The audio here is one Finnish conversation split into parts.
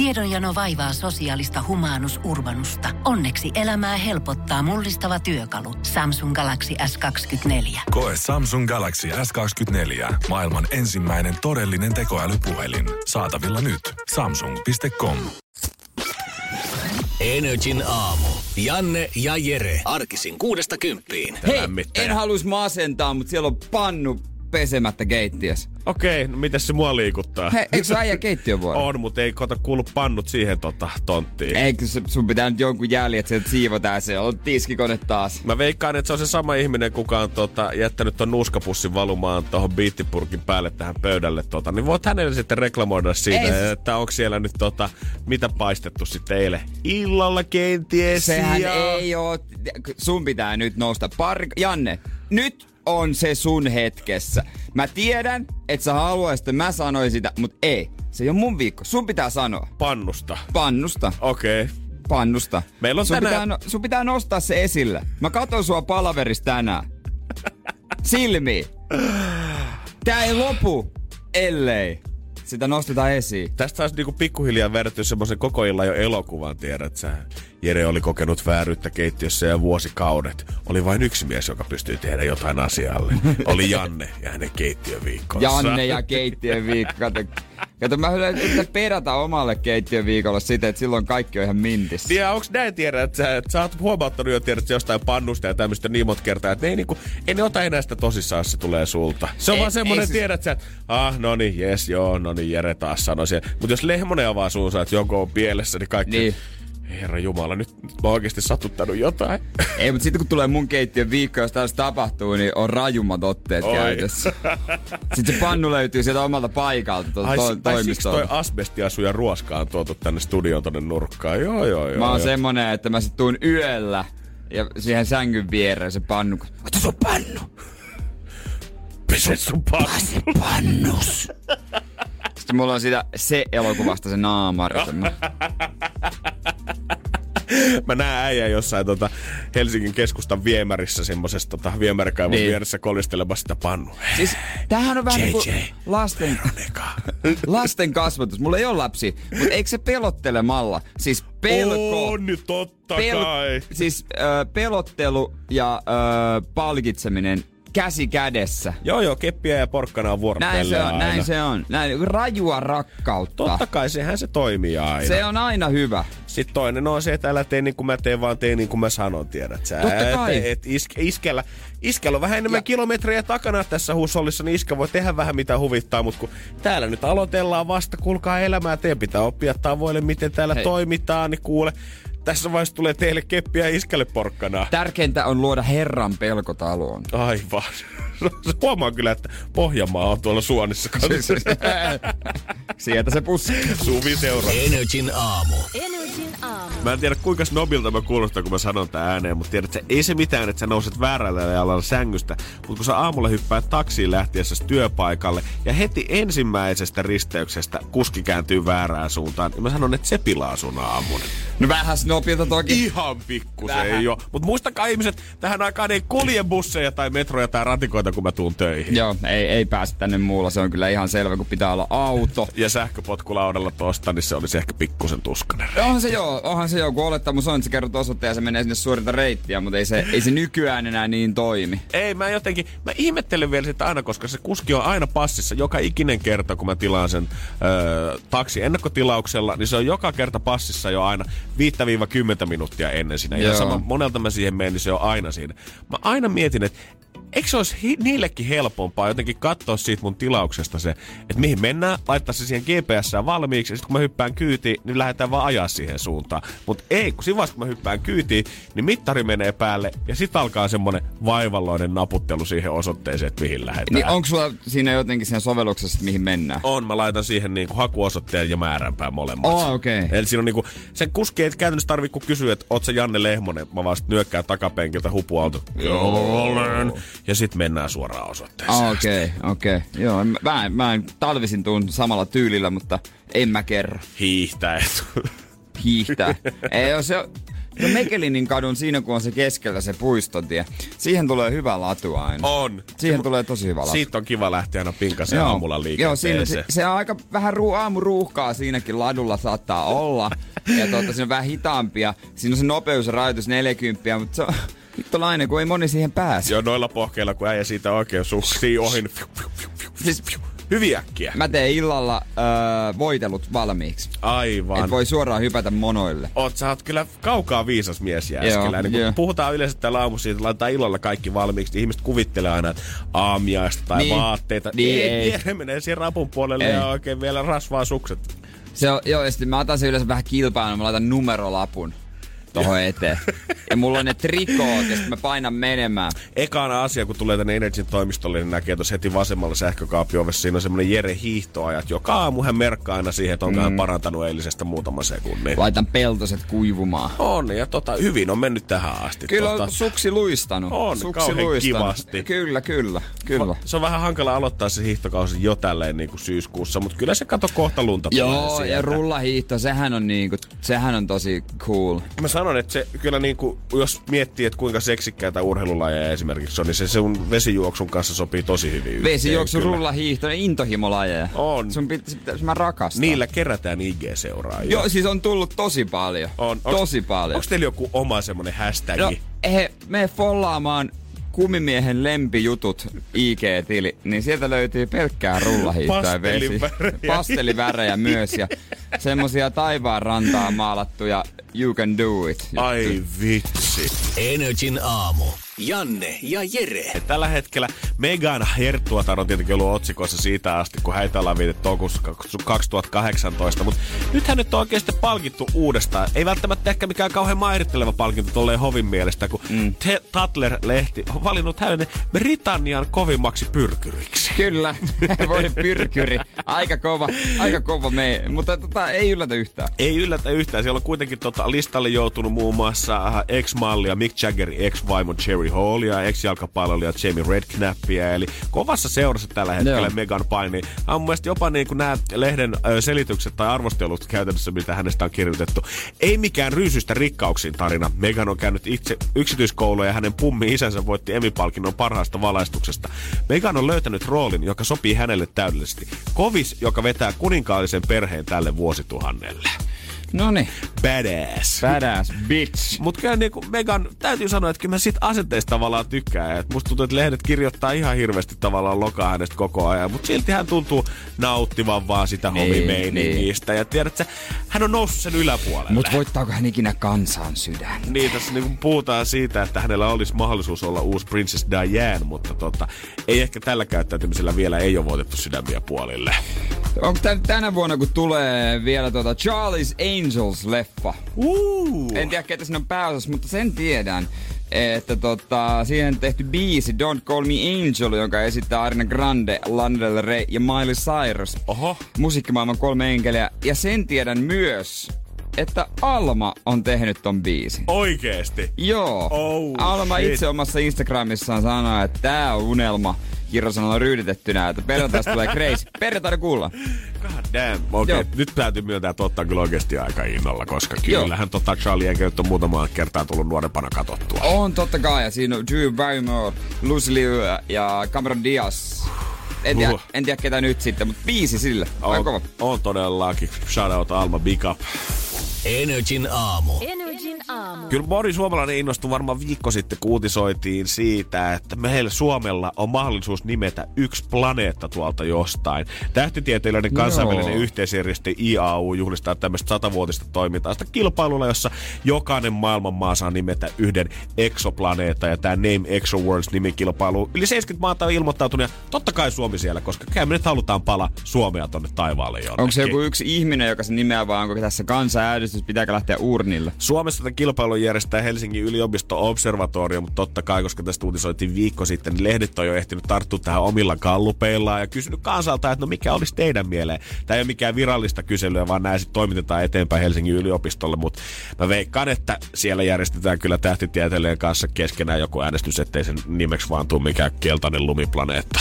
Tiedonjano vaivaa sosiaalista humanus urbanusta. Onneksi elämää helpottaa mullistava työkalu. Samsung Galaxy S24. Koe Samsung Galaxy S24. Maailman ensimmäinen todellinen tekoälypuhelin. Saatavilla nyt. Samsung.com. Energin aamu. Janne ja Jere. Arkisin kuudesta kymppiin. Hei, en halus masentaa, mutta siellä on pannu pesemättä keittiössä. Okei, no miten se mua liikuttaa? Hei, eikö se äijä keittiövuoro? On, mutta ei kota kuulu pannut siihen tota, tonttiin. Eikö se- sun pitää nyt jonkun jäljet, että se siivotaan se on tiskikone taas. Mä veikkaan, että se on se sama ihminen, kuka on tota, jättänyt ton nuuskapussin valumaan tuohon biittipurkin päälle tähän pöydälle. Tota, niin voit hänelle sitten reklamoida siitä, Ei että onko siellä nyt tota, mitä paistettu sitten eilen. Illalla kenties. Sehän ja... ei oo, sun pitää nyt nousta pari... Janne, nyt on se sun hetkessä. Mä tiedän, että sä haluaisit, että mä sanoin sitä, mutta ei. Se ei ole mun viikko. Sun pitää sanoa. Pannusta. Pannusta. Okei. Okay. Pannusta. Meillä on sun, tänään- pitää, no- sun pitää nostaa se esille. Mä katon sua palaverissa tänään. Silmi. Tää ei lopu, ellei sitä nostetaan esiin. Tästä taas niinku pikkuhiljaa verrattu semmoisen koko illan jo elokuvan, tiedät sä. Jere oli kokenut vääryyttä keittiössä ja vuosikaudet. Oli vain yksi mies, joka pystyi tehdä jotain asialle. Oli Janne ja hänen keittiöviikkonsa. Janne ja keittiön viikko. Kato, kato mä yritän perätä omalle keittiön viikolle sitä, että silloin kaikki on ihan mintissä. Tiedä, onks näin tiedä, että sä, että sä oot huomauttanut jo tiedät, jostain pannusta ja tämmöistä niin monta kertaa, että ne ei, niinku, ei ne ota enää sitä tosissaan, se tulee sulta. Se on Ei- vaan semmonen, se- tiedät sä, että ah, no niin, jes, joo, no niin, Jere taas sanoi siellä. Mutta jos Lehmonen avaa suunsa, että joku on pielessä, niin kaikki... Niin. Herra Jumala, nyt, nyt mä oon oikeesti satuttanut jotain. Ei, mutta sitten kun tulee mun keittiön viikko, jos tällaista tapahtuu, niin on rajummat otteet Oi. käytössä. Sitten se pannu löytyy sieltä omalta paikalta, tuolta Ai, to- ai siksi toi asbestiasuja ruoska on tuotu tänne studioon tonne nurkkaan. Joo, joo, joo. Mä oon joo. semmonen, että mä sit tuun yöllä ja siihen sängyn viereen se pannu. Ota sun pannu! Pese sun pannu. Pannus! Sitten mulla on sitä se elokuvasta se naamari. Mä näen äijän jossain tota Helsingin keskustan viemärissä semmosessa tota, viemärikaivon Niin. niin. vieressä kolistelemassa sitä pannu. Siis tämähän on vähän JJ, niinku lasten, lasten kasvatus. Mulla ei ole lapsi, mutta eikö se pelottelemalla? Siis pelko. On nyt totta Pel- kai. siis ö, pelottelu ja ö, palkitseminen käsi kädessä. Joo, joo, keppiä ja porkkana on Näin se on, aina. näin se on. Näin, rajua rakkautta. Totta kai, sehän se toimii aina. Se on aina hyvä. Sitten toinen on se, että älä tee niin kuin mä teen, vaan tee niin kuin mä sanon, tiedät sä. Totta Et- kai. Et, iske, iskellä, iskellä on vähän enemmän Ja- kilometrejä takana tässä huusollissa, niin iskä voi tehdä vähän mitä huvittaa, mutta kun täällä nyt aloitellaan vasta, kuulkaa elämää, teidän pitää oppia tavoille, miten täällä. Hei. toimitaan, niin kuule, tässä vaiheessa tulee teille keppiä iskälle porkkanaa. Tärkeintä on luoda Herran pelko taloon. Aivan. Se Huomaa kyllä, että Pohjanmaa on tuolla Suonissa kanssa. Sieltä se pussi. Suvi seuraa. Energin aamu. Energin aamu. Mä en tiedä kuinka snobilta mä kuulostan, kun mä sanon tää ääneen, mutta tiedät, että ei se mitään, että sä nouset väärällä jalalla sängystä, mutta kun sä aamulla hyppäät taksiin lähtiessä työpaikalle ja heti ensimmäisestä risteyksestä kuski kääntyy väärään suuntaan, niin mä sanon, että se pilaa sun aamun. No vähän snopilta toki. Ihan pikkusen Vähän. jo. Mutta muistakaa ihmiset, tähän aikaan ei kulje busseja tai metroja tai ratikoita, kun mä tuun töihin. Joo, ei, ei pääse tänne muulla. Se on kyllä ihan selvä, kun pitää olla auto. Ja sähköpotkulaudalla tosta, niin se olisi ehkä pikkusen tuskanen. Onhan se joo, onhan se joo, kun olettamus on, että sä kerrot osoitteen ja se menee sinne suorilta reittiä, mutta ei se, ei se nykyään enää niin toimi. Ei, mä jotenkin, mä ihmettelen vielä sitä aina, koska se kuski on aina passissa joka ikinen kerta, kun mä tilaan sen öö, taksi ennakkotilauksella, niin se on joka kerta passissa jo aina 5-10 minuuttia ennen siinä. Ja sama, monelta mä siihen menen, niin se on aina siinä. Mä aina mietin, että eikö se olisi hi- niillekin helpompaa jotenkin katsoa siitä mun tilauksesta se, että mihin mennään, laittaa se siihen GPS valmiiksi, ja sitten kun mä hyppään kyytiin, niin lähdetään vaan ajaa siihen suuntaan. Mutta ei, kun siinä kun mä hyppään kyytiin, niin mittari menee päälle, ja sitten alkaa semmonen vaivalloinen naputtelu siihen osoitteeseen, että mihin lähdetään. Niin onko sulla siinä jotenkin siinä sovelluksessa, että mihin mennään? On, mä laitan siihen niinku hakuosoitteen ja määränpään molemmat. Oh, okei. Eli siinä on niinku, sen kuski ei käytännössä tarvitse kysyä, että oot sä Janne Lehmonen, mä vaan nyökkään takapenkiltä hupuauto. Joo, olen. Ja sit mennään suoraan osoitteeseen. Okei, okay, okei. Okay. Joo, mä, mä, en- mä en talvisin tuun samalla tyylillä, mutta en mä kerro. Hiihtäet. Hiihtää. Ei, joo, se, Ja Mekelinin kadun siinä, kun on se keskellä se puistotie. Siihen tulee hyvä latu aina. On. Siihen tulee tosi hyvä latu. Siitä on kiva lähteä aina pinkaseen aamulla Joo, liikenteeseen. siinä, se, se, on aika vähän ru, aamuruuhkaa siinäkin ladulla saattaa olla. ja tuota, siinä on vähän hitaampia. Siinä on se nopeusrajoitus 40, mutta se on hittolainen, kun ei moni siihen pääse. Joo, noilla pohkeilla, kun äijä siitä oikein suhtii ohi. niin fiu, fiu, fiu, fiu, Siis- fiu. Hyviä äkkiä. Mä teen illalla öö, voitelut valmiiksi. Aivan. Et voi suoraan hypätä monoille. Oot, sä oot kyllä kaukaa viisas mies Joo, jääskeläinen. Kun joo. puhutaan yleensä täällä aamussa siitä, laitetaan illalla kaikki valmiiksi, niin ihmiset kuvittelee aina, että aamiaista tai Niin. vaatteita. Niin, ei, ei. Jere menee siihen rapun puolelle Ei. ja oikein vielä rasvaa sukset. Se on, joo, ja sitten mä otan sen yleensä vähän kilpailun, mä laitan numerolapun tohon eteen. Ja mulla on ne trikoot, ja sitten mä painan menemään. Ekana asia, kun tulee tänne Energyn toimistolle, niin näkee tuossa heti vasemmalla sähkökaapiovessa, siinä on semmonen Jere hiihtoajat. Joka aamu hän merkkaa aina siihen, että onko Mm. hän parantanut eilisestä muutaman sekunnin. Laitan peltoset kuivumaan. On, ja tota, hyvin on mennyt tähän asti. Kyllä tota, on suksi luistanut. On, suksi kauhean kivasti. Kyllä, kyllä, kyllä. Se on vähän hankala aloittaa se hiihtokausi jo tälleen niin kuin syyskuussa, mutta kyllä se kato kohta lunta Joo, ja rullahiihto, sehän on niinku, sehän on tosi cool. Mä sanon, että se kyllä niinku, jos miettii, että kuinka seksikkäitä urheilulajeja esimerkiksi on, niin se sun vesijuoksun kanssa sopii tosi hyvin yhteen, Vesijuoksu, rullahiihto, ne intohimolajeja. On. Sun pitäisi, pitäisi mä rakastaa. Niillä kerätään IG-seuraajia. Joo, siis on tullut tosi paljon. on. Tosi paljon. Onko teillä joku oma semmonen hashtagi? No, he, me follaamaan kumimiehen lempijutut IG-tili, niin sieltä löytyy pelkkää rullahiihtoa ja vesi. Pastellivärejä myös ja semmosia taivaan rantaa maalattuja You can do it. Ai vitsi. Energin aamu. Janne ja Jere. Tällä hetkellä Megan Herttuatar on tietenkin ollut otsikoissa siitä asti, kun häitä ollaan vietetty toukokuussa 2018. Mutta nyt hänet on oikeasti palkittu uudestaan. Ei välttämättä ehkä mikään kauhean mairitteleva palkinto tolleen hovin mielestä, kun mm. Tatler-lehti on valinnut hänen Britannian kovimmaksi pyrkyriksi. Kyllä, voi pyrkyri. Aika kova, aika kova me, mutta tota, ei yllätä yhtään. Ei yllätä yhtään. Siellä on kuitenkin tota, listalle joutunut muun muassa äh, ex-mallia Mick Jaggerin ex-vaimo Cherry Hall ja ex-jalkapalloilija Jamie Redknappia. Eli kovassa seurassa tällä hetkellä Joo. Megan painii. Hän on mun jopa niin kuin nämä lehden selitykset tai arvostelut käytännössä, mitä hänestä on kirjoitettu. Ei mikään ryysystä rikkauksiin tarina. Megan on käynyt itse yksityiskoulua ja hänen pummi isänsä voitti Emmy-palkinnon parhaasta valaistuksesta. Megan on löytänyt roolin, joka sopii hänelle täydellisesti. Kovis, joka vetää kuninkaallisen perheen tälle vuosituhannelle. Noni, Badass. badass bitch. Mut kyllä niinku Megan, täytyy sanoa, että kyllä mä siitä asenteesta tavallaan tykkään. Et musta tuntuu, että lehdet kirjoittaa ihan hirveästi tavallaan lokaa hänestä koko ajan. Mutta silti hän tuntuu nauttivan vaan sitä Niin, homimeiningistä. Ja tiedät sä, hän on noussut sen yläpuolelle. Mut voittaako hän ikinä kansan sydän? Niin, tässä niinku puhutaan siitä, että hänellä olisi mahdollisuus olla uusi Princess Diane, mutta tota, ei ehkä tällä käyttäytymisellä vielä ei ole voitettu sydämiä puolille. Onko tän, tänä vuonna, kun tulee vielä tuota Charlie's Angels-leffa? Uh. En tiedä, ketä siinä on pääosassa, mutta sen tiedän, että tota, siihen tehty biisi Don't Call Me Angel, jonka esittää Arina Grande, Lana Del Rey ja Miley Cyrus. Oho. Musiikkimaailman kolme enkeliä. Ja sen tiedän myös, että Alma on tehnyt ton biisin. Oikeesti. Joo. Oh, Alma shit. itse omassa Instagramissaan sanoo, että tää on unelma kirjosanalla ryyditettynä, että perjantaista tulee crazy. Perjantaina kuullaan. God damn. Okei, Joo. okay, nyt täytyy myöntää, että ottaa kyllä oikeasti aika innolla, koska Joo. kyllähän tota Charlie Enke on muutamaan kertaan tullut nuorempana katsottua. On totta kai, ja siinä on Drew Barrymore, Lucy Liu ja Cameron Diaz. En tiedä, Uhu. en tiedä ketä nyt sitten, mutta viisi sille. On, on todellakin. Shout out Alma, big up. Energin aamu. Energin aamu. Kyllä moni suomalainen innostui varmaan viikko sitten, kun uutisoitiin siitä, että meillä Suomella on mahdollisuus nimetä yksi planeetta tuolta jostain. Tähtitieteilijöiden kansainvälinen Joo. yhteisjärjestö IAU juhlistaa tämmöistä satavuotista toimintaa sitä kilpailulla, jossa jokainen maailman maa saa nimetä yhden exoplaneetta ja tämä Name Exo Worlds nimikilpailu. Yli 70 maata on ilmoittautunut ja totta kai Suomi siellä, koska kai me nyt halutaan pala Suomea tonne taivaalle jonnekin. Onko se joku yksi ihminen, joka se nimeää, vai onko tässä kansanäänestys, pitääkö lähteä urnille? Suomessa tätä kilpailua järjestää Helsingin yliopisto-observatorio, mutta totta kai, koska tästä uutisoitiin viikko sitten, niin lehdet on jo ehtinyt tarttua tähän omilla kallupeillaan ja kysynyt kansalta, että no mikä olisi teidän mieleen. Tämä ei ole mikään virallista kyselyä, vaan nämä sitten toimitetaan eteenpäin Helsingin yliopistolle, mutta mä veikkaan, että siellä järjestetään kyllä tähtitieteilijöiden kanssa keskenään joku äänestys, ettei sen nimeksi vaan tule mikään keltainen lumiplaneetta.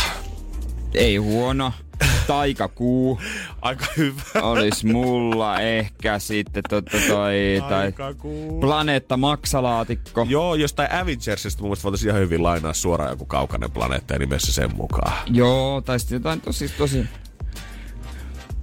Ei huono. Taikakuu Aika hyvä. olisi mulla ehkä sitten tota toi, tai planeetta maksalaatikko. Joo, jostain Avengersista mun mielestä voitaisiin ihan hyvin lainaa suoraan joku kaukainen planeetta ja nimessä sen mukaan. Joo, tai sitten jotain tosi, tosi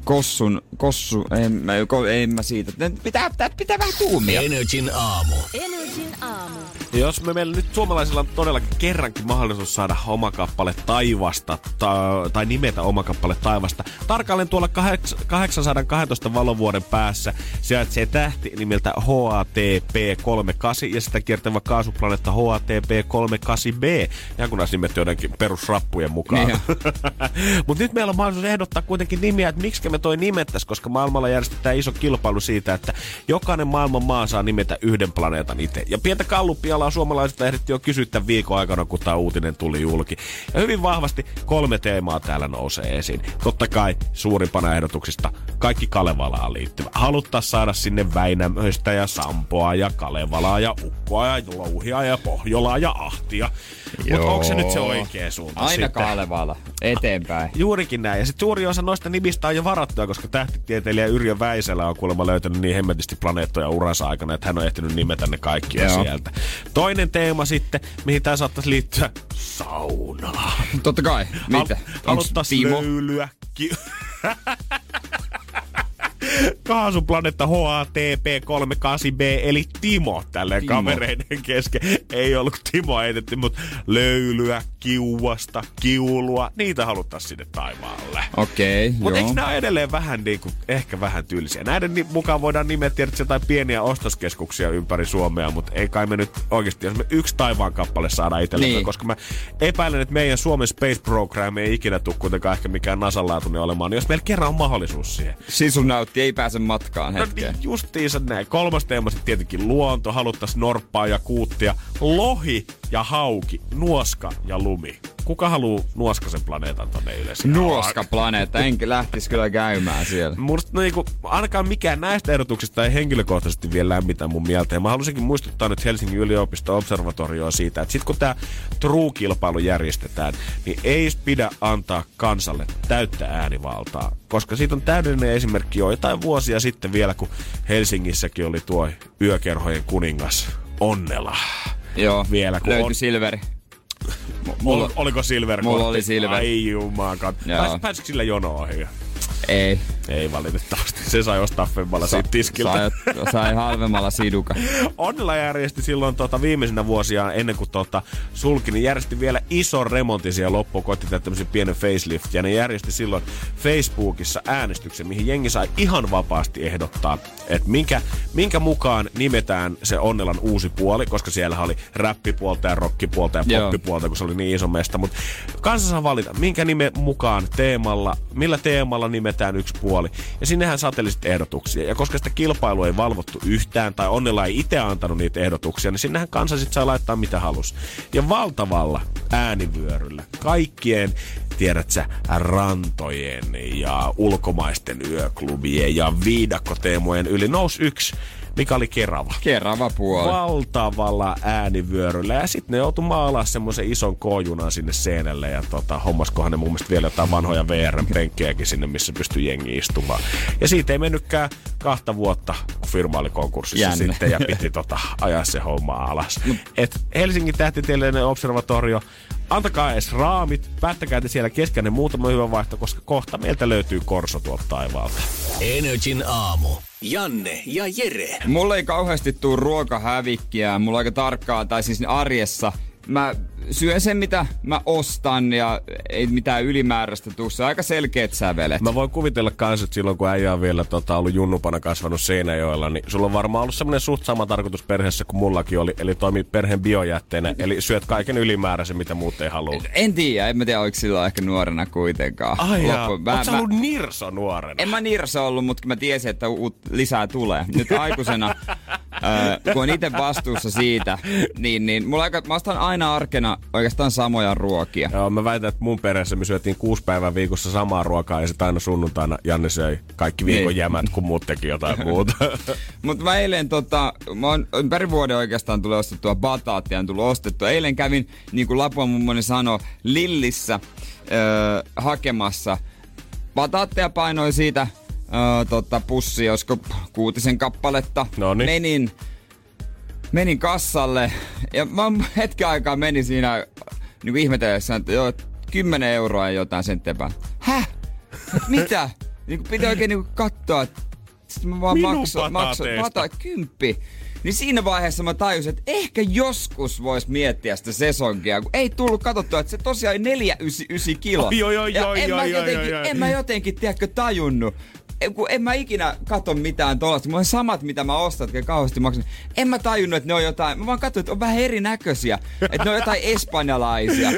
kossun, kossu, en mä, en mä siitä. Ne Pitää, pitää, pitää vähän tuumia. Energin aamu. Energin aamu. Ja jos me meillä nyt suomalaisilla on todellakin kerrankin mahdollisuus saada oma kappale taivasta ta- tai nimetä oma kappale taivasta. Tarkalleen tuolla kaheks- 812 valovuoden päässä sijaitsee tähti nimeltä HATP38 ja sitä kiertävä kaasuplaneetta HATP38b. Ja kun nimetty jotenkin perusrappujen mukaan. Niin Mutta nyt meillä on mahdollisuus ehdottaa kuitenkin nimiä, että miksi me toi nimettäisiin, koska maailmalla järjestetään iso kilpailu siitä, että jokainen maailman maa saa nimetä yhden planeetan itse. Ja pientä kalluppialaa suomalaisilta ehdittiin jo kysyä tämän viikon aikana, kun tämä uutinen tuli julki. Ja hyvin vahvasti kolme teemaa täällä nousee esiin. Totta kai suurimpana ehdotuksista kaikki Kalevalaan liittyvä. Haluttaisiin saada sinne Väinämöistä ja Sampoa ja Kalevalaa ja Ukkoa ja Louhia ja Pohjolaa ja Ahtia. Mutta onko se nyt se oikea suunta Aina sitten? Kalevala. Eteenpäin. Juurikin näin. Ja sitten suuri osa noista nimistä on jo varattuja, koska tähtitieteilijä Yrjö Väisälä on kuulemma löytänyt niin hemmetisti planeettoja uransa aikana, että hän on ehtinyt nimetä ne kaikki jo Joo. sieltä. Toinen teema sitten, mihin tämä saattaisi liittyä, sauna. Totta kai. Mitä? Hal- Haluttaisiin Timo? löylyä. Kaasuplaneetta HATP38b, eli Timo tälleen Timo. kavereiden kesken. Ei ollut Timo heitetty, mutta löylyä, kiuasta, kiulua, niitä haluttaisiin sinne taivaalle. Okei, Mutta joo. eikö nämä edelleen vähän niin kuin, ehkä vähän tylsiä? Näiden mukaan voidaan nimetä tietysti jotain pieniä ostoskeskuksia ympäri Suomea, mutta ei kai me nyt oikeasti, jos me yksi taivaan kappale saadaan itsellemme, Niin. koska mä epäilen, että meidän Suomen Space Program ei ikinä tule kuitenkaan ehkä mikään NASA-laatuinen olemaan, niin jos meillä kerran on mahdollisuus siihen. Sisun näytti, ei pääse matkaan No hetkeen. niin, justiinsa näin. Kolmas teema sitten tietenkin luonto, haluttaisiin norppaa ja kuuttia, lohi ja hauki, nuoska ja lumi. Kuka haluaa nuoskasen planeetan tonne yleensä? Nuoska planeetta, enkä lähtis kyllä käymään siellä. Musta no, niinku, ainakaan mikään näistä ehdotuksista ei henkilökohtaisesti vielä lämmitä mun mieltä. Ja mä haluaisinkin muistuttaa nyt Helsingin yliopisto observatorioa siitä, että sit kun tämä True-kilpailu järjestetään, niin ei pidä antaa kansalle täyttä äänivaltaa. Koska siitä on täydellinen esimerkki jo jotain vuosia sitten vielä, kun Helsingissäkin oli tuo yökerhojen kuningas Onnela. Joo, Vielä, kun löytyi on- Silveri. Mulla, oliko Silver mulla oli Silver. Ai jumakaan. Pääsikö sillä jono ohi? ei. Ei valitettavasti. Se sai ostaa femmalla siitä tiskiltä. Sai, sai halvemmalla siduka. Onnella järjesti silloin tota, viimeisenä vuosia ennen kuin tota, sulki, niin järjesti vielä ison remontin siihen loppuun, koitti tämmöisen pienen facelift. Ja ne järjesti silloin Facebookissa äänestyksen, mihin jengi sai ihan vapaasti ehdottaa, että minkä, minkä mukaan nimetään se Onnelan uusi puoli, koska siellä oli räppipuolta ja rockipuolta ja poppipuolta, kun se oli niin iso mesta. Mutta kansa saa valita, minkä nimen mukaan teemalla, millä teemalla nimetään yksi puoli. Ja sinnehän saateli sitten ehdotuksia. Ja koska sitä kilpailua ei valvottu yhtään, tai Onnella ei itse antanut niitä ehdotuksia, niin sinnehän kansa sitten sai laittaa mitä halus. Ja valtavalla äänivyöryllä kaikkien tiedät sä, rantojen ja ulkomaisten yöklubien ja viidakkoteemojen yli nousi yksi, mikä oli Kerava Kerava puoli. valtavalla äänivyöryllä. Ja sitten ne joutu maalaa semmoisen ison koojunan sinne seinälle. Ja tota, hommaskohan ne mun mielestä vielä jotain vanhoja VR-penkkejäkin sinne, missä pystyy jengi istumaan. Ja siitä ei mennytkään kahta vuotta, kun firma oli konkurssissa Jännä. sitten ja piti tota, ajaa se homma alas. Et Helsingin tähtitieteellinen observatorio, antakaa edes raamit, päättäkää te siellä keskenne muutama hyvä vaihto, koska kohta meiltä löytyy korso tuolta taivaalta. Energin aamu. Janne ja Jere. Mulla ei kauheasti tuu ruokahävikkiä. Mulla on aika tarkkaa, tai siis arjessa. Mä syön sen, mitä mä ostan ja ei mitään ylimääräistä tuu. Se aika selkeät sävelet. Mä voin kuvitella kans, että silloin kun äijä on vielä tota, ollut junnupana kasvanut Seinäjoella, niin sulla on varmaan ollut semmoinen suht sama tarkoitus perheessä kuin mullakin oli, eli toimi perheen biojätteenä, eli syöt kaiken ylimääräisen, mitä muut ei halua. En tiedä, en mä tiedä, oliko silloin ehkä nuorena kuitenkaan. Ai Loppu- oot sä ollut nirso nuorena? En mä nirsa ollut, mutta mä tiesin, että uut, lisää tulee. Nyt aikuisena, äh, kun on itse vastuussa siitä, niin, niin mulla aika, mä ostan aina arkena oikeastaan samoja ruokia. Joo, mä väitän, että mun perheessä me syötiin kuusi päivää viikossa samaa ruokaa ja sitten aina sunnuntaina Janne söi kaikki viikon Niin. jämät, kun muut teki jotain muuta. Mutta mä eilen tota, mä oon ympäri vuoden oikeastaan tullut ostettua bataattia, on tullut ostettua. Eilen kävin, niin kuin Lapuan mummoni sanoi, Lillissä öö, hakemassa Bataatteja painoi siitä öö, tota, pussi, josko kuutisen kappaletta. Noniin. Menin, menin kassalle ja mä hetken aikaa menin siinä niin ihmetellessä, että joo, 10 euroa ja jotain senttepää. Häh? Mitä? niin kuin pitää oikein niin katsoa, että sitten mä vaan maksoin, maksoin, bata, kymppi. Niin siinä vaiheessa mä tajusin, että ehkä joskus vois miettiä sitä sesonkia, kun ei tullut katsottua, että se tosiaan oli 499 kilo. Oi, oi, oi, ja oi, en, mä oi, oi, jotenkin, oi, oi. en mä jotenkin, tiedätkö, tajunnut. En- Kun en mä ikinä kato mitään tuollaista. Mulla on samat, mitä mä ostan, jotka kauheasti maksan. En mä tajunnut, että ne on jotain. Mä vaan katsoin, että on vähän erinäköisiä. Että ne on jotain espanjalaisia.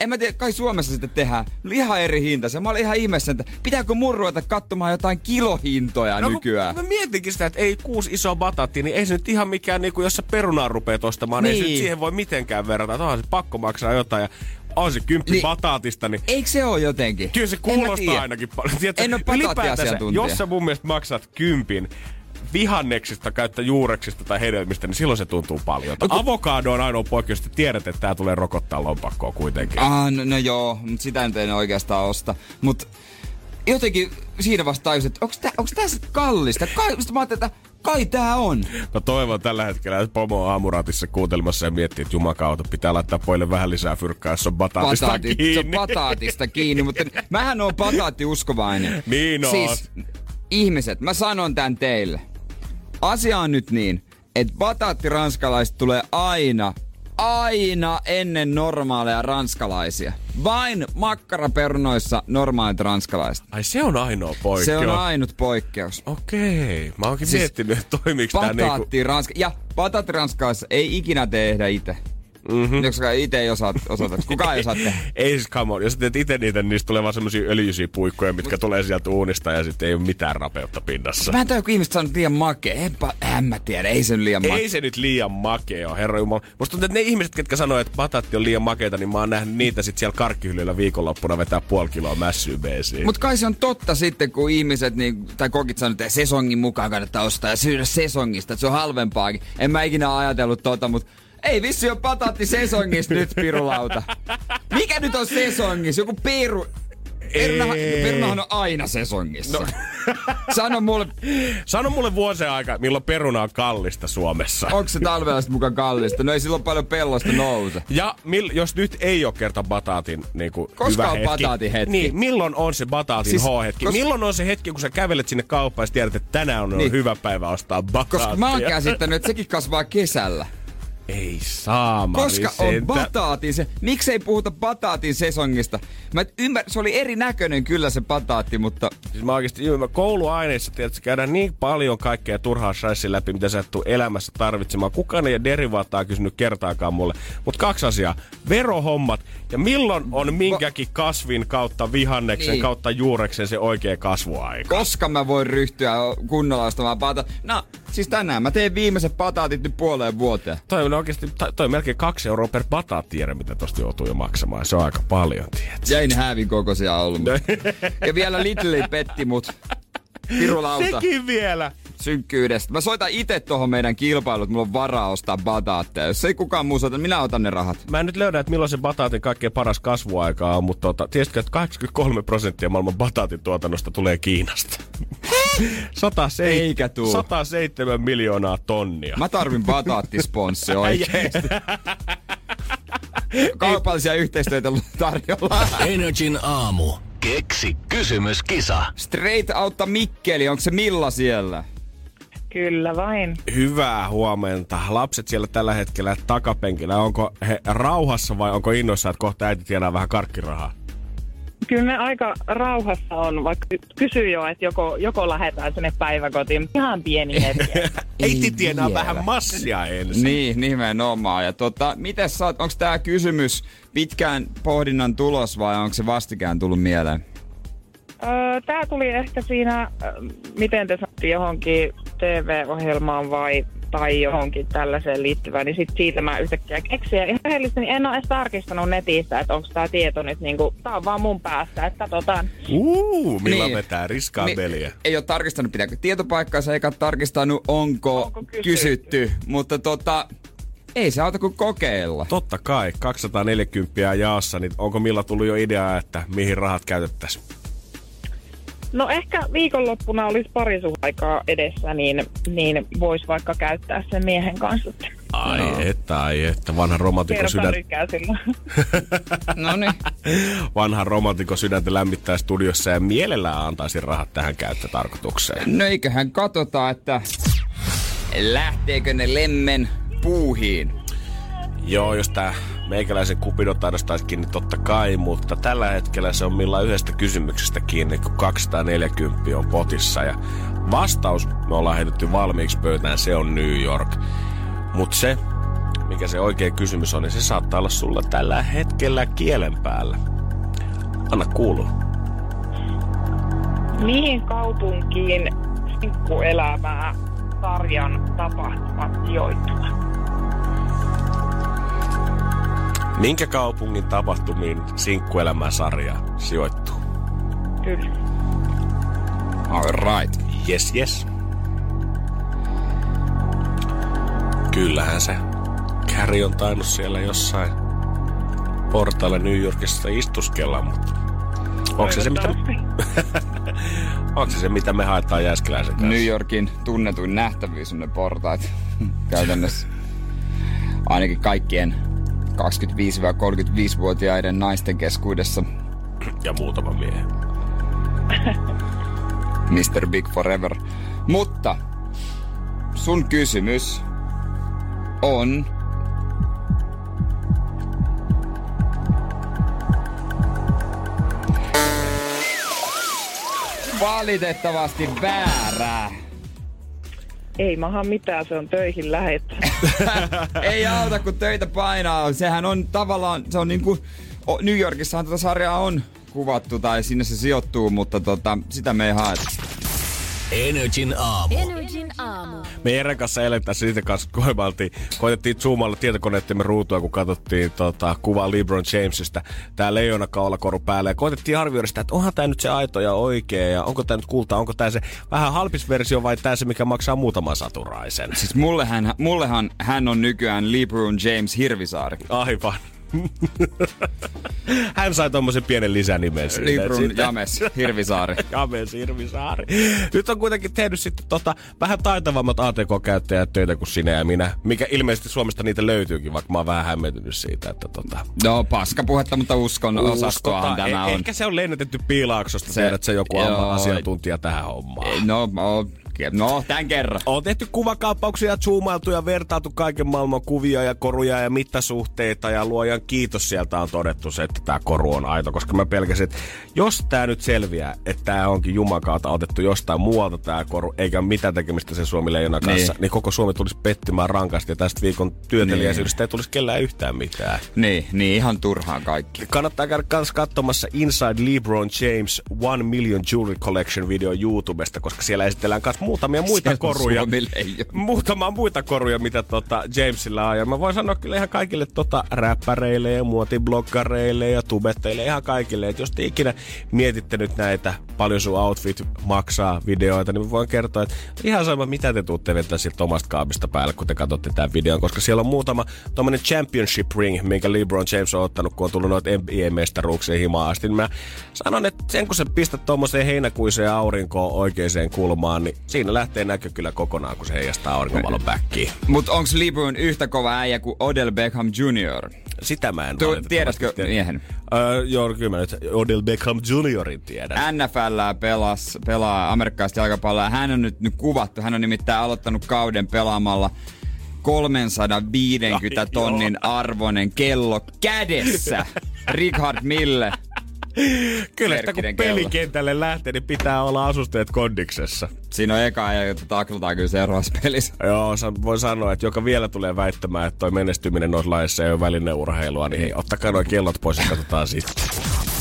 En mä tiedä, kai Suomessa sitten tehdään. Ihan eri hinta. Mä olin ihan ihmeessä, että pitääkö mun ruveta katsomaan jotain kilohintoja No, nykyään. Mä mietinkin sitä, että ei kuusi isoa bataattia, niin ei se nyt ihan mikään, niin kuin jos sä perunaa rupeat ostamaan, niin. ei se nyt Niin. siihen voi mitenkään verrata. Että onhan se pakko maksaa jotain ja on se kymppi Niin. bataatista, niin Eikö se ole jotenkin? Kyllä se kuulostaa ainakin paljon. Tiedätkö, En oo ylipäätänsä. Jos sä mun mielestä maksat kympin vihanneksista, käyttä juureksista tai hedelmistä, niin silloin se tuntuu paljon. No, Avokado on ainoa poikkeus, että tiedät, että tää tulee rokottaa lompakkoa kuitenkin. Ah, no, no joo, mutta sitä nyt en oikeastaan osta. Mut jotenkin siinä vasta tajusin, että tää sit kallista? Sit mä ajattelin, että kai tää on. Mä toivon tällä hetkellä, että pomo on aamuratissa kuuntelemassa ja miettii, että jumakauta pitää laittaa poille vähän lisää fyrkkaa, jos on bataatista Bataatit, se on kiinni. bataatista kiinni, mutta mähän on bataattiuskovainen. Niin oot. Siis ihmiset, mä sanon tän teille. Asia on nyt niin, että bataattiranskalaiset tulee aina, aina ennen normaaleja ranskalaisia. Vain makkaraperunoissa normaalit ranskalaiset. Ai se on ainoa poikkeus. Se on ainut poikkeus. Okei, mä oonkin Siis miettinyt, että toimiiko tää niinku... Ranska... Ja bataatti ranskalaisessa ei ikinä tehdä itse. Mhm. Mm-hmm. Koska itse ei osaa, osata. Kukaan ei osaa tehdä. Ei siis come on. Jos teet itse niitä, niin niistä tulee vaan semmosia öljyisiä puikkoja, mitkä tulee sieltä uunista ja sitten ei ole mitään rapeutta pinnassa. Mä en tiedä, kun ihmiset sanoo liian makea. Enpä, en mä tiedä, ei se nyt liian makea. Ei se nyt liian makea ole, herra Jumala. Musta tuntuu, että ne ihmiset, ketkä sanoo, että bataatti on liian makeita, niin mä oon nähnyt niitä sit siellä karkkihyllyllä viikonloppuna vetää puoli kiloa mässyä beesiin. Mut kai se on totta sitten, kun ihmiset niin, tai kokit sanoo, että sesongin mukaan kannattaa ostaa ja syödä sesongista, että se on halvempaakin. En mä ikinä ajatellut tota, mutta ei vissi ole pataatti sesongista nyt, pirulauta. Mikä nyt on sesongissa? Joku peru... Perunahan, on aina sesongissa. No. Sano mulle, Sano mulle vuosien aika, milloin peruna on kallista Suomessa. onko se talvella mukaan kallista? No ei silloin paljon pellosta nouse. Ja mil, jos nyt ei ole kerta bataatin niin kuin Koska hyvä on hetki, bataatin hetki? Niin, milloin on se bataatin Siis, H-hetki? kos- Milloin on se hetki, kun sä kävelet sinne kauppaan ja tiedät, että tänään on Niin. niin. hyvä päivä ostaa bataattia? Koska mä oon käsittänyt, että sekin kasvaa kesällä. Ei saamari Koska on sentä. bataatin se. Miksei puhuta bataatin sesongista? Mä ymmär, se oli erinäköinen kyllä se bataatti, mutta Siis mä oikeesti, mä kouluaineissa, tiedätkö, käydään niin paljon kaikkea turhaa shaissin läpi, mitä sä et tuu elämässä tarvitsemaan. Kukaan ei derivaattaa kysynyt kertaakaan mulle. Mutta kaksi asiaa. Verohommat ja milloin on minkäkin kasvin kautta vihanneksen Niin. kautta juureksen se oikea kasvuaika. koska mä voin ryhtyä kunnolla ostamaan bataatti? No, siis tänään mä teen viimeiset bataatit nyt puoleen vuoteen. Toi on oikeesti, toi melkein kaksi euroa per bataattiere, mitä tosta joutuu jo maksamaan. Se on aika paljon, tiedät. Jäin häävin kokoisia ollut. ja vielä Lidl petti mut. Pirulauta Sekin vielä. synkkyydestä. Mä soitan itse tohon meidän kilpailut, mulla on varaa ostaa bataatteja. Jos ei kukaan muu soita, minä otan ne rahat. Mä en nyt löydä, että milloin se bataatin kaikkein paras kasvuaika on, mutta tota, tiesitkö, että 83 prosenttia maailman bataatin tuotannosta tulee Kiinasta. 107, Eikä tuu. 107 miljoonaa tonnia. Mä tarvin bataattisponssi oikeesti. Kaupallisia yhteistyötä tarjolla. Energin aamu. Keksi kysymyskisa. Straight Outta Mikkeli, onko se Milla siellä? Kyllä vain. Hyvää huomenta. Lapset siellä tällä hetkellä takapenkillä. Onko he rauhassa vai onko innoissa, että kohta äiti tienaa vähän karkkirahaa? Kyllä ne aika rauhassa on, vaikka kysyy jo, että joko, joko lähdetään sinne päiväkotiin. Ihan pieni hetki. Äiti tienaa vähän massia ensin. Niin, nimenomaan. Ja tota, miten sä oot, onko tää kysymys pitkään pohdinnan tulos vai onko se vastikään tullut mieleen? Öö, Tämä tuli ehkä siinä, miten te sanotte johonkin TV-ohjelmaan vai tai johonkin tällaiseen liittyvään, niin sit siitä mä yhtäkkiä keksin. Ja ihan rehellisesti niin en ole edes tarkistanut netistä, että onko tämä tieto nyt niinku, tää on vaan mun päässä, että katsotaan. Uu, millä Niin. vetää riskaa Niin, peliä. Ei ole tarkistanut, pitääkö tietopaikkaansa, eikä tarkistanut, onko, Onko kysytty. kysytty. Mutta tota, ei se auta kuin kokeilla. Totta kai, 240 jaossa, niin onko Milla tullut jo ideaa, että mihin rahat käytettäisiin? No ehkä viikonloppuna olisi parisuhaikaa edessä, niin, niin voisi vaikka käyttää sen miehen kanssa. Ai no. että, ai että, vanha romantikko sydän. no niin. Vanha romantikko sydäntä lämmittää studiossa ja mielellään antaisi rahat tähän käyttötarkoitukseen. No eiköhän katsotaan, että lähteekö ne lemmen puuhiin. Joo, jos tää meikäläisen kupidotaidosta olisi kiinni totta kai, mutta tällä hetkellä se on millä yhdestä kysymyksestä kiinni, kun 240 on potissa. Ja vastaus me ollaan heitetty valmiiksi pöytään, se on New York. Mutta se, mikä se oikea kysymys on, niin se saattaa olla sulla tällä hetkellä kielen päällä. Anna kuulua. Mihin kaupunkiin sinkkuelämää sarjan tapahtumat sijoittuvat? Minkä kaupungin tapahtumiin sinkkuelämäsarja sijoittuu? Kyllä. All right. Yes, yes. Kyllähän se Carrie on tainnut siellä jossain portailla New Yorkissa istuskella, mutta onko se se, mitä... onko se se, mitä me haetaan Jääskeläisen kanssa? New Yorkin tunnetuin nähtävyys on ne portaat käytännössä. Ainakin kaikkien 25-35-vuotiaiden naisten keskuudessa. Ja muutama miehen. Mr. Big Forever. Mutta sun kysymys on... Valitettavasti väärää. Ei maha mitään, se on töihin lähetty. Ei auta, kun töitä painaa. Sehän on tavallaan, se on niinku, New Yorkissahan tätä sarjaa on kuvattu tai sinne se sijoittuu, mutta tota, sitä me ei haeta. Energin aamu. Energin aamu. Me Jeren kanssa eletään siitä kanssa koimaltiin. Koitettiin zoomalla tietokoneittemme ruutua, kun katsottiin tota, kuvaa LeBron Jamesista. Tää leijona kaulakoru päällä. Ja koitettiin arvioida sitä, että onhan tää nyt se aito ja oikea. Ja onko tää nyt kulta, onko tää se vähän halpis versio vai tää se, mikä maksaa muutaman saturaisen. Siis mullehan, mullehan hän on nykyään LeBron James Hirvisaari. Aivan. Hän sai tommosen pienen lisänimen sinne. Librun James Hirvisaari. James Hirvisaari. Nyt on kuitenkin tehnyt sitten tota, vähän taitavammat ATK-käyttäjät töitä kuin sinä ja minä. Mikä ilmeisesti Suomesta niitä löytyykin, vaikka mä oon vähän hämmentynyt siitä, että tota... No puhetta, mutta uskon osastoahan tämä on. Ehkä se on lennätetty piilaaksosta, se, tiedät se joku joo, asiantuntija tähän hommaan. No, No, tämän kerran. On tehty kuvakaappauksia, zoomailtu ja vertailtu kaiken maailman kuvia ja koruja ja mittasuhteita ja luojan kiitos sieltä on todettu se, että tämä koru on aito, koska mä pelkäsin, että jos tämä nyt selviää, että tämä onkin jumakaata otettu jostain muualta tämä koru, eikä mitään tekemistä sen Suomi Leijona kanssa, niin. niin koko Suomi tulisi pettymään rankasti ja tästä viikon työtelijäisyydestä niin. ei tulisi kellään yhtään mitään. Niin, niin ihan turhaan kaikki. Kannattaa käydä kans katsomassa Inside LeBron James One Million Jewelry Collection video YouTubesta, koska siellä esitellään myös muutamia muita Siellä koruja. Muutama muita koruja, mitä tota Jamesilla on. Ja mä voin sanoa kyllä ihan kaikille tota räppäreille ja muotibloggareille ja tubetteille ihan kaikille, että jos te ikinä mietitte nyt näitä, paljon sun outfit maksaa videoita, niin mä voin kertoa, että ihan sama mitä te tuutte vetää sieltä omasta kaapista päälle, kun te katsotte tämän videon, koska siellä on muutama tommonen championship ring, minkä LeBron James on ottanut, kun on tullut noita NBA-mestaruuksia himaa asti. Niin mä sanon, että sen kun sä pistät tommoseen heinäkuiseen aurinkoon oikeaan kulmaan, niin siinä lähtee näkö kyllä kokonaan, kun se heijastaa aurinkovalon backiin. Mutta onko LeBron yhtä kova äijä kuin Odell Beckham Jr.? Sitä mä en tu- Tiedätkö miehen? Öö, joo, kyllä mä nyt Odell Beckham Juniorin tiedän. NFL pelas, pelaa amerikkalaista jalkapalloa. Hän on nyt, nyt kuvattu. Hän on nimittäin aloittanut kauden pelaamalla 350 Ai, tonnin arvoinen kello kädessä. Richard Mille Kyllä, että kun pelikentälle lähtee, niin pitää olla asusteet kondiksessa. Siinä on eka ja taklataan kyllä seuraavassa pelissä. Joo, voi sanoa, että joka vielä tulee väittämään, että toi menestyminen noissa laissa ei ole välineurheilua, niin hei, ottakaa nuo kellot pois ja katsotaan sitten.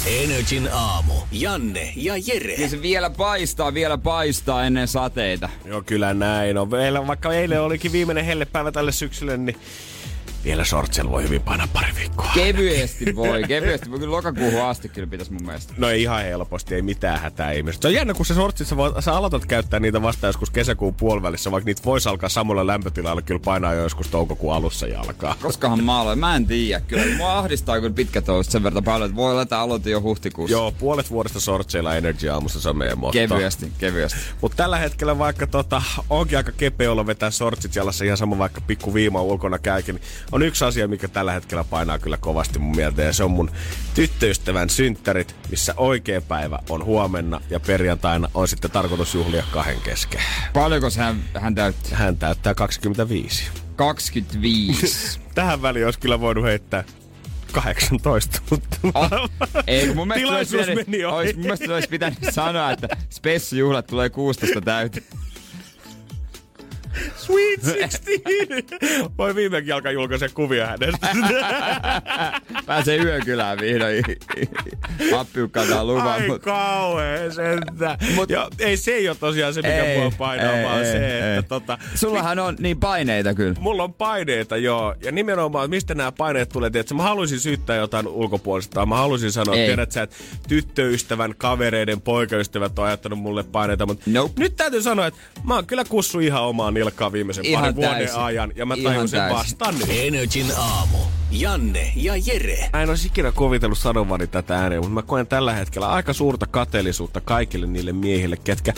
Energin aamu. Janne ja Jere. Niin se vielä paistaa, vielä paistaa ennen sateita. Joo, kyllä näin on. Vielä, vaikka eilen olikin viimeinen hellepäivä tälle syksylle, niin vielä sortsella voi hyvin painaa pari viikkoa. Kevyesti voi, kevyesti voi. Kyllä lokakuuhun asti kyllä pitäisi mun mielestä. No ei ihan helposti, ei mitään hätää ihmiset. Se on jännä, kun se sortsissa voi, sä aloitat käyttää niitä vasta joskus kesäkuun puolivälissä, vaikka niitä voisi alkaa samalla lämpötilalla kyllä painaa jo joskus toukokuun alussa jalkaa. Koskahan mä aloin? Mä en tiedä. Kyllä mua ahdistaa kyllä pitkä toista sen verran paljon, että voi olla, että aloitin jo huhtikuussa. Joo, puolet vuodesta sortseilla Energy aamussa, se on meidän motto. Kevyesti, kevyesti. Mutta tällä hetkellä vaikka tota, onkin aika kepeä olla vetää sortsit jalassa ihan sama vaikka pikku viima ulkona käykin, niin on yksi asia, mikä tällä hetkellä painaa kyllä kovasti mun mieltä ja se on mun tyttöystävän synttärit, missä oikea päivä on huomenna ja perjantaina on sitten tarkoitus juhlia kahden kesken. Paljonko hän, hän täytti? Hän täyttää 25. 25. Tähän väliin olisi kyllä voinut heittää 18, mutta Oh, ei, mun mielestä Tilaisuus olisi pitänyt, meni ohi. olisi, mun mielestä olisi pitänyt sanoa, että spessujuhlat tulee 16 täyteen. Sweet 16! Voi viimekin alkaa julkaisen kuvia hänestä. Pääsee yökylään vihdoin. Appiukkaan tää luvan. Ai Mut, kauhea sentä. Mut- ja ei se ei ole tosiaan se, mikä Ei, mua painaa, ei, vaan ei, se, ei. että tota, sullahan on niin paineita kyllä. Mulla on paineita, joo. Ja nimenomaan, mistä nämä paineet tulee, että mä haluaisin syyttää jotain ulkopuolista. Mä haluaisin sanoa, Ei. että tiedät sä, että tyttöystävän, kavereiden, poikaystävät on ajattanut mulle paineita. Mutta Nope. nyt täytyy sanoa, että mä oon kyllä kussu ihan omaan nilkkaan viimeisen Ihan parin vuoden ajan. Ja mä Ihan tajun sen täysin. vasta nyt. Energin aamu. Janne ja Jere. Mä en olisi ikinä kuvitellut sanovani tätä ääneen, mutta mä koen tällä hetkellä aika suurta kateellisuutta kaikille niille miehille, ketkä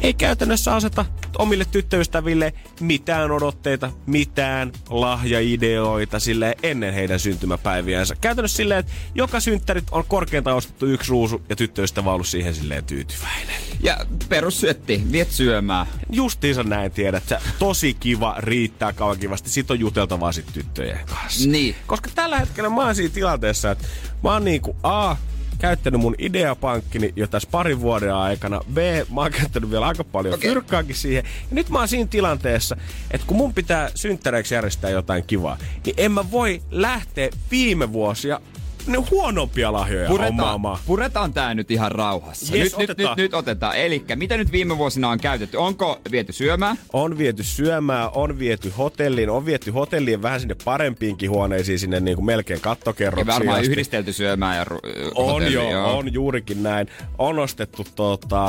ei käytännössä aseta omille tyttöystäville mitään odotteita, mitään lahjaideoita sille ennen heidän syntymäpäiviänsä. Käytännössä silleen, että joka synttärit on korkeintaan ostettu yksi ruusu ja tyttöystävä on ollut siihen silleen tyytyväinen. Ja perussyötti, viet syömään. Justiinsa näin tiedät, sä tosi kiva, riittää kauan kivasti, sit on juteltavaa sit tyttöjen kanssa. Niin. Koska tällä hetkellä mä oon siinä tilanteessa, että mä oon niinku A, käyttänyt mun ideapankkini jo tässä parin vuoden aikana. B, mä oon käyttänyt vielä aika paljon okay. Fyrkkaakin siihen. Ja nyt mä oon siinä tilanteessa, että kun mun pitää synttäreiksi järjestää jotain kivaa, niin en mä voi lähteä viime vuosia ne huonompia lahjoja Puretaan, hommaamaan. puretaan tää nyt ihan rauhassa. Jes, nyt, nyt, otetaan. nyt, nyt otetaan. Eli mitä nyt viime vuosina on käytetty? Onko viety syömään? On viety syömään, on viety hotelliin, on viety hotelliin vähän sinne parempiinkin huoneisiin, sinne niin kuin melkein Ja kattokerroksiin. varmaan asti. yhdistelty syömään ja ru- On hotelliin, jo, on juurikin näin. On ostettu tota,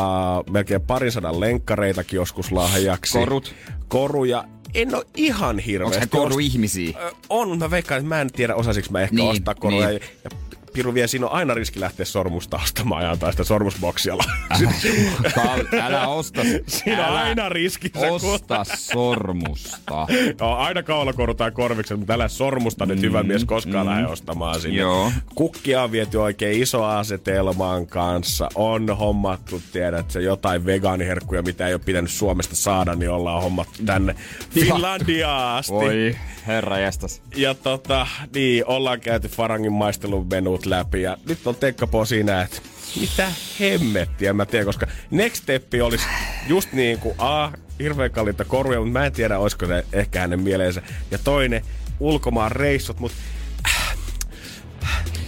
melkein parin sadan lenkkareitakin joskus lahjaksi. Korut. Koruja. En ole ihan Onko hirveästi. hän koru ost- ihmisiä? Ö, On, mutta mä veikkaan, että mä en tiedä osasiksi mä ehkä Niin, ostaa koruja. niin. Ja Piru vielä, siinä on aina riski lähteä sormusta ostamaan ja antaa sitä sormusboksia. Kal- älä osta. Siinä on älä aina riski. Osta sormusta. Joo, aina kaulakoru tai korvikset, mutta älä sormusta nyt hyvä mies koskaan lähde ostamaan sinne. Mm, Joo. Kukkia on viety oikein iso asetelman kanssa. On hommattu, tiedät se jotain vegaaniherkkuja, mitä ei ole pitänyt Suomesta saada, niin ollaan hommattu tänne Finlandiaan asti. Voi herra jästäs. Ja tota, niin, ollaan käyty Farangin maistelumenut läpi ja nyt on Tekkapo siinä, että mitä hemmettiä mä tiedän, koska next step olisi just niin kuin A, hirveän kalliita koruja, mutta mä en tiedä, olisiko se ehkä hänen mieleensä. Ja toinen, ulkomaan reissut, mutta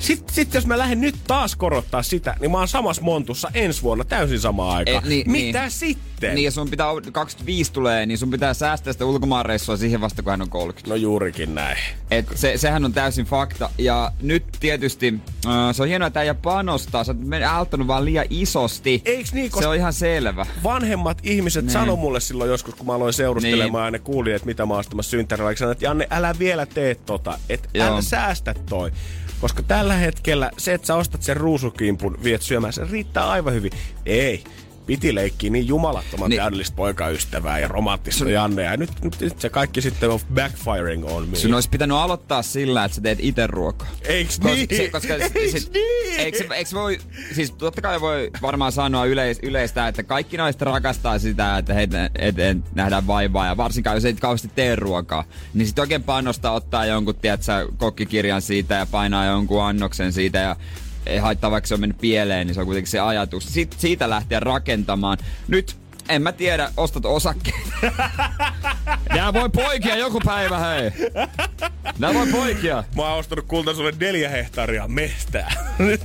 sitten sit jos mä lähden nyt taas korottaa sitä, niin mä oon samassa montussa ensi vuonna täysin samaan aikaan. Eh, niin, Mitä niin. sitten? Niin ja sun pitää, 25 tulee, niin sun pitää säästää sitä ulkomaanreissua siihen vasta, kun hän on 30. No juurikin näin. Et se, sehän on täysin fakta. Ja nyt tietysti äh, se on hienoa, että äijä panostaa. Sä oot vaan liian isosti. Eiks niin, Se on ihan selvä. vanhemmat ihmiset Niin. sano mulle silloin joskus, kun mä aloin seurustelemaan ja ne kuuli, että mitä mä oon synttärillä. Janne, älä vielä tee tota, että älä säästä toi. Koska tällä hetkellä se, että sä ostat sen ruusukimpun, viet syömään, se riittää aivan hyvin. Ei. Piti leikkiä niin jumalattoman Niin. täydellistä poikaystävää ja romanttista Janne. Ja nyt, nyt, nyt, se kaikki sitten on backfiring on me. Sun olisi pitänyt aloittaa sillä, että sä teet itse ruokaa. Eiks Kos- niin? se- koska Eiks sit, niin? eikö se voi, siis totta kai voi varmaan sanoa yleis, yleistä, että kaikki naiset rakastaa sitä, että heitä eteen nähdään vaivaa ja varsinkaan jos ei kauheasti tee ruokaa, niin sit oikein panostaa ottaa jonkun, tiedätkö, kokkikirjan siitä ja painaa jonkun annoksen siitä ja ei haittaa vaikka se on mennyt pieleen, niin se on kuitenkin se ajatus. Sit, siitä lähteä rakentamaan. Nyt en mä tiedä, ostat osakkeita. Nää voi poikia joku päivä, hei. Nää voi poikia. Mä oon ostanut kulta sulle neljä hehtaaria mestää. Nyt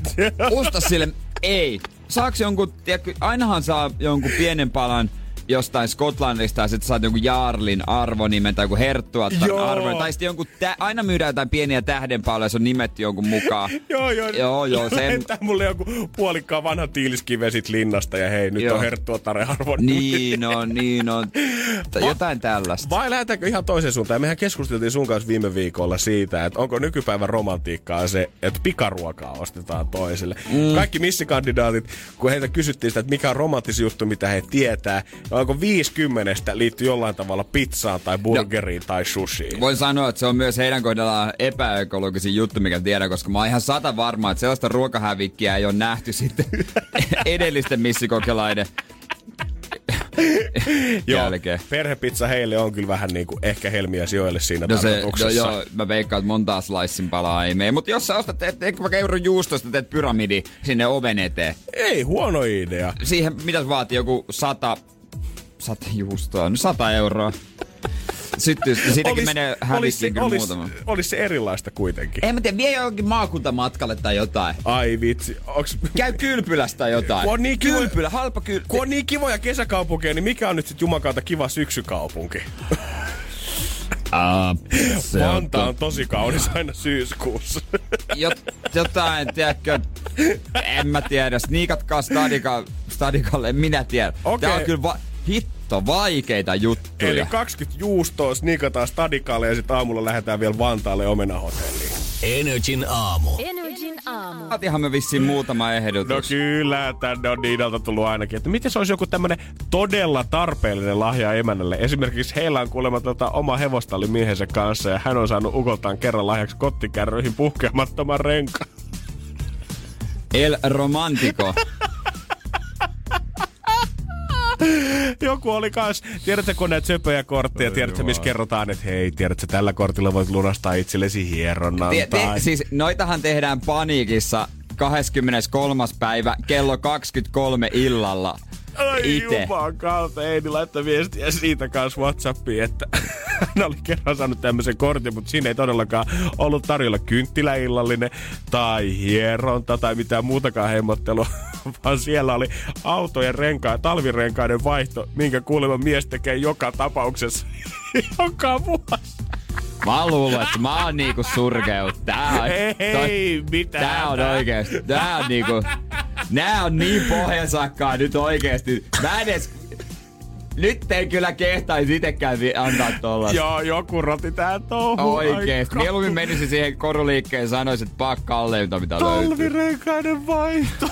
Osta sille, ei. Saaks jonkun, tiedätkö, ainahan saa jonkun pienen palan jostain Skotlannista ja sitten saat jonkun Jaarlin arvonimen tai joku Herttuattan arvonimen. Tai sitten jonkun, tä- aina myydään jotain pieniä tähdenpalloja, se on nimetty jonkun mukaan. Joo, joo. Joo, joo, sen- Lentää mulle joku puolikkaan vanha tiiliskive sit linnasta ja hei, nyt Joo. on herttua Tare arvon. Niin on, niin on. Jotain tällaista. Vai lähdetäänkö ihan toiseen suuntaan? Mehän keskusteltiin sun kanssa viime viikolla siitä, että onko nykypäivän romantiikkaa se, että pikaruokaa ostetaan toiselle. Mm. Kaikki missikandidaatit, kun heitä kysyttiin sitä, että mikä on romanttisin juttu, mitä he tietää, onko 50 liittyy jollain tavalla pizzaan tai burgeriin tai sushiin. Voin sanoa, että se on myös heidän kohdallaan epäekologisin juttu, mikä tiedän, koska mä oon ihan sata varma, että sellaista ruokahävikkiä ei ole nähty sitten edellisten missikokelaiden jälkeen. perhepizza heille on kyllä vähän niin kuin ehkä helmiä sijoille siinä No se, no joo, mä veikkaan, että montaa slicein palaa ei mene. Mutta jos sä ostat, teet, teet vaikka euron juustosta, teet pyramidi sinne oven eteen. Ei huono idea. Siihen, mitä vaatii, joku sata, sata juustoa, no sata euroa. Sitten siitäkin menee hävikkiin kyllä olis, muutama. olis se erilaista kuitenkin. En mä tiedä, vie johonkin maakuntamatkalle tai jotain. Ai vitsi, onks... Käy kylpylästä tai jotain. Kun on niin kiva- Kylpylä, halpa kylpylä. Kun on niin kivoja kesäkaupunkeja, niin mikä on nyt sit jumakauta kiva syksykaupunki? Uh, se Vantaa on tosi kaunis aina syyskuussa. Jot, jotain, tiedätkö, en mä tiedä. Sniikatkaa stadika, stadikalle, en minä tiedä. Okei. Tää on kyllä va- hitto vaikeita juttuja. Eli 20 juustoa snikataan stadikalle ja sitten aamulla lähdetään vielä Vantaalle omenahotelliin. Energin aamu. Energin aamu. Saatiinhan me vissiin muutama ehdotus. No kyllä, tänne on Niinalta tullut ainakin. Että miten se olisi joku tämmönen todella tarpeellinen lahja emännälle? Esimerkiksi heillä on kuulemma tota oma hevostalli miehensä kanssa ja hän on saanut ukoltaan kerran lahjaksi kottikärryihin puhkeamattoman renkaan. El Romantico. Joku oli kans, tiedätkö kun näitä söpöjä kortteja, tiedätkö missä kerrotaan, että hei, tiedätkö tällä kortilla voit lunastaa itsellesi hieronnan Tie, tai... tie, siis noitahan tehdään paniikissa 23. päivä kello 23 illalla. Ai ite. juman kautta, Eini laittoi viestiä siitä kanssa Whatsappiin, että hän oli kerran saanut tämmöisen kortin, mutta siinä ei todellakaan ollut tarjolla kynttiläillallinen tai hieronta tai mitään muutakaan hemmottelua, vaan siellä oli autojen renkaa, talvirenkaiden vaihto, minkä kuulemma mies tekee joka tapauksessa joka vuosi. Mä luulen, että mä oon niinku surkeut. Tää on, Ei mitään. Tää on oikeesti. Tää on niinku... Nää on niin pohjasakkaa nyt oikeesti. Mä en edes... Nyt ei kyllä kehtaisi itekään vi- antaa tollasta. Joo, joku roti tää touhu. Oikeesti. Mieluummin menisin siihen koruliikkeen ja sanoisin, että pakka kalleinta mitä löytyy. Talvirenkaiden vaihto.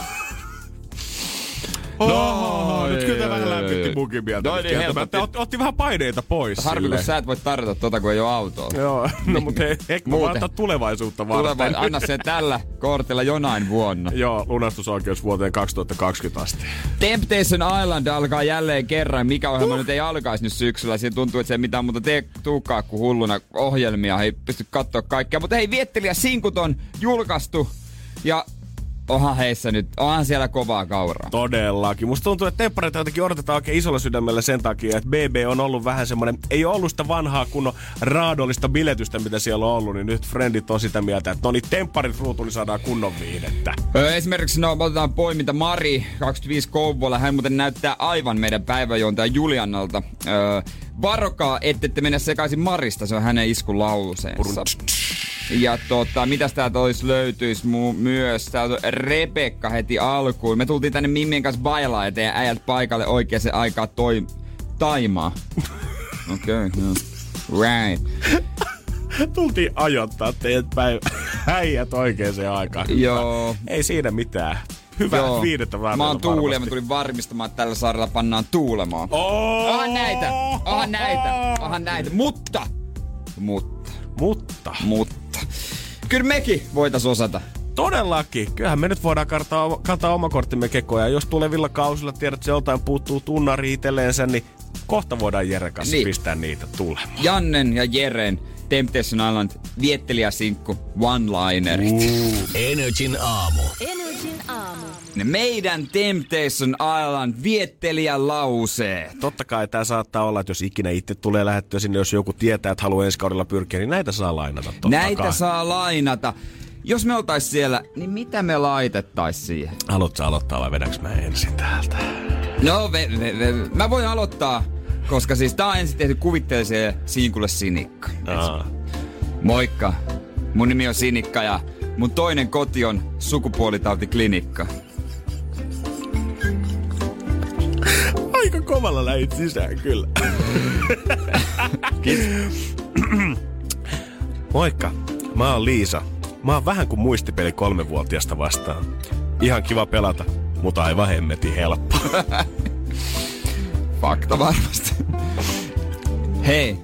Oh, nyt kyllä vähän lämmitti munkin mieltä. No niin, helpotti. Otti, otti vähän paineita pois. Harmi, kun sä et voi tarjota tota, kun ei oo autoa. Joo, no mutta ehkä mä antaa tulevaisuutta varten. Tule vai, anna sen tällä kortilla jonain vuonna. Joo, lunastusoikeus vuoteen 2020 asti. Temptation Island alkaa jälleen kerran. Mikä ohjelma nyt ei alkaisi nyt syksyllä. Siinä tuntuu, että se ei mitään muuta tee tuukkaa kuin hulluna ohjelmia. Ei pysty katsoa kaikkea. Mutta hei, Viettelijä Sinkut on julkaistu. Ja onhan heissä nyt, onhan siellä kovaa kauraa. Todellakin. Musta tuntuu, että temppareita jotenkin odotetaan oikein isolla sydämellä sen takia, että BB on ollut vähän semmoinen, ei ole ollut sitä vanhaa kunnon raadollista biletystä, mitä siellä on ollut, niin nyt frendit on sitä mieltä, että no niin tempparit ruutuun, niin saadaan kunnon viihdettä. Öö, Esimerkiksi no, otetaan poiminta Mari, 25 Kouvola. Hän muuten näyttää aivan meidän päiväjuontaja Juliannalta. Öö, varokaa, ettette mennä sekaisin Marista, se on hänen iskulauseensa. Ja tota, mitäs täältä olisi löytyisi mu- myös? Täältä Rebekka heti alkuun. Me tultiin tänne Mimmien kanssa bailaa ja teidän äijät paikalle oikeaan aikaa toi Taimaa. Okei, okay, no. Right. Tultiin ajoittaa teidät päivä äijät oikeaan aikaan. Joo. Ei siinä mitään. Hyvää Joo. viidettä Mä oon Tuuli ja mä tulin varmistamaan, että tällä saarella pannaan tuulemaan. Oh! Onhan näitä, onhan näitä, onhan näitä, mutta, mutta, Mutta mutta. Kyllä mekin voitais osata. todellakin, kyllähän me nyt voidaan kantaa, kantaa oma korttimme kekoja. Jos tulevilla kausilla tiedät, että joltain puuttuu tunnari itselleensä, niin kohta voidaan Jeren kanssa Niin. pistää niitä tulemaan. Jannen ja Jeren Temptation Island viettelijä sinkku one-linerit. Energin aamu. Energin aamu. Ne meidän Temptation Island viettelijä lauseet. Totta kai tämä saattaa olla, että jos ikinä itse tulee lähettyä sinne, jos joku tietää, että haluaa ensi kaudella pyrkiä, niin näitä saa lainata. Totta Näitä kai. saa lainata. Jos me oltais siellä, niin mitä me laitettais siihen? Haluatko aloittaa vai vedäks mä ensin täältä? No, ve, ve, ve, mä voin aloittaa, koska siis tää on ensin tehty kuvitteelliseen Siikulle Sinikka. Aa. Moikka, mun nimi on Sinikka ja mun toinen koti on sukupuolitautiklinikka. Aika kovalla lähit sisään kyllä. Moikka, mä oon Liisa. Mä oon vähän kuin muistipeli kolmevuotiasta vastaan. Ihan kiva pelata, mutta aivan hemmetin helppo. Fakta varmasti. Hei,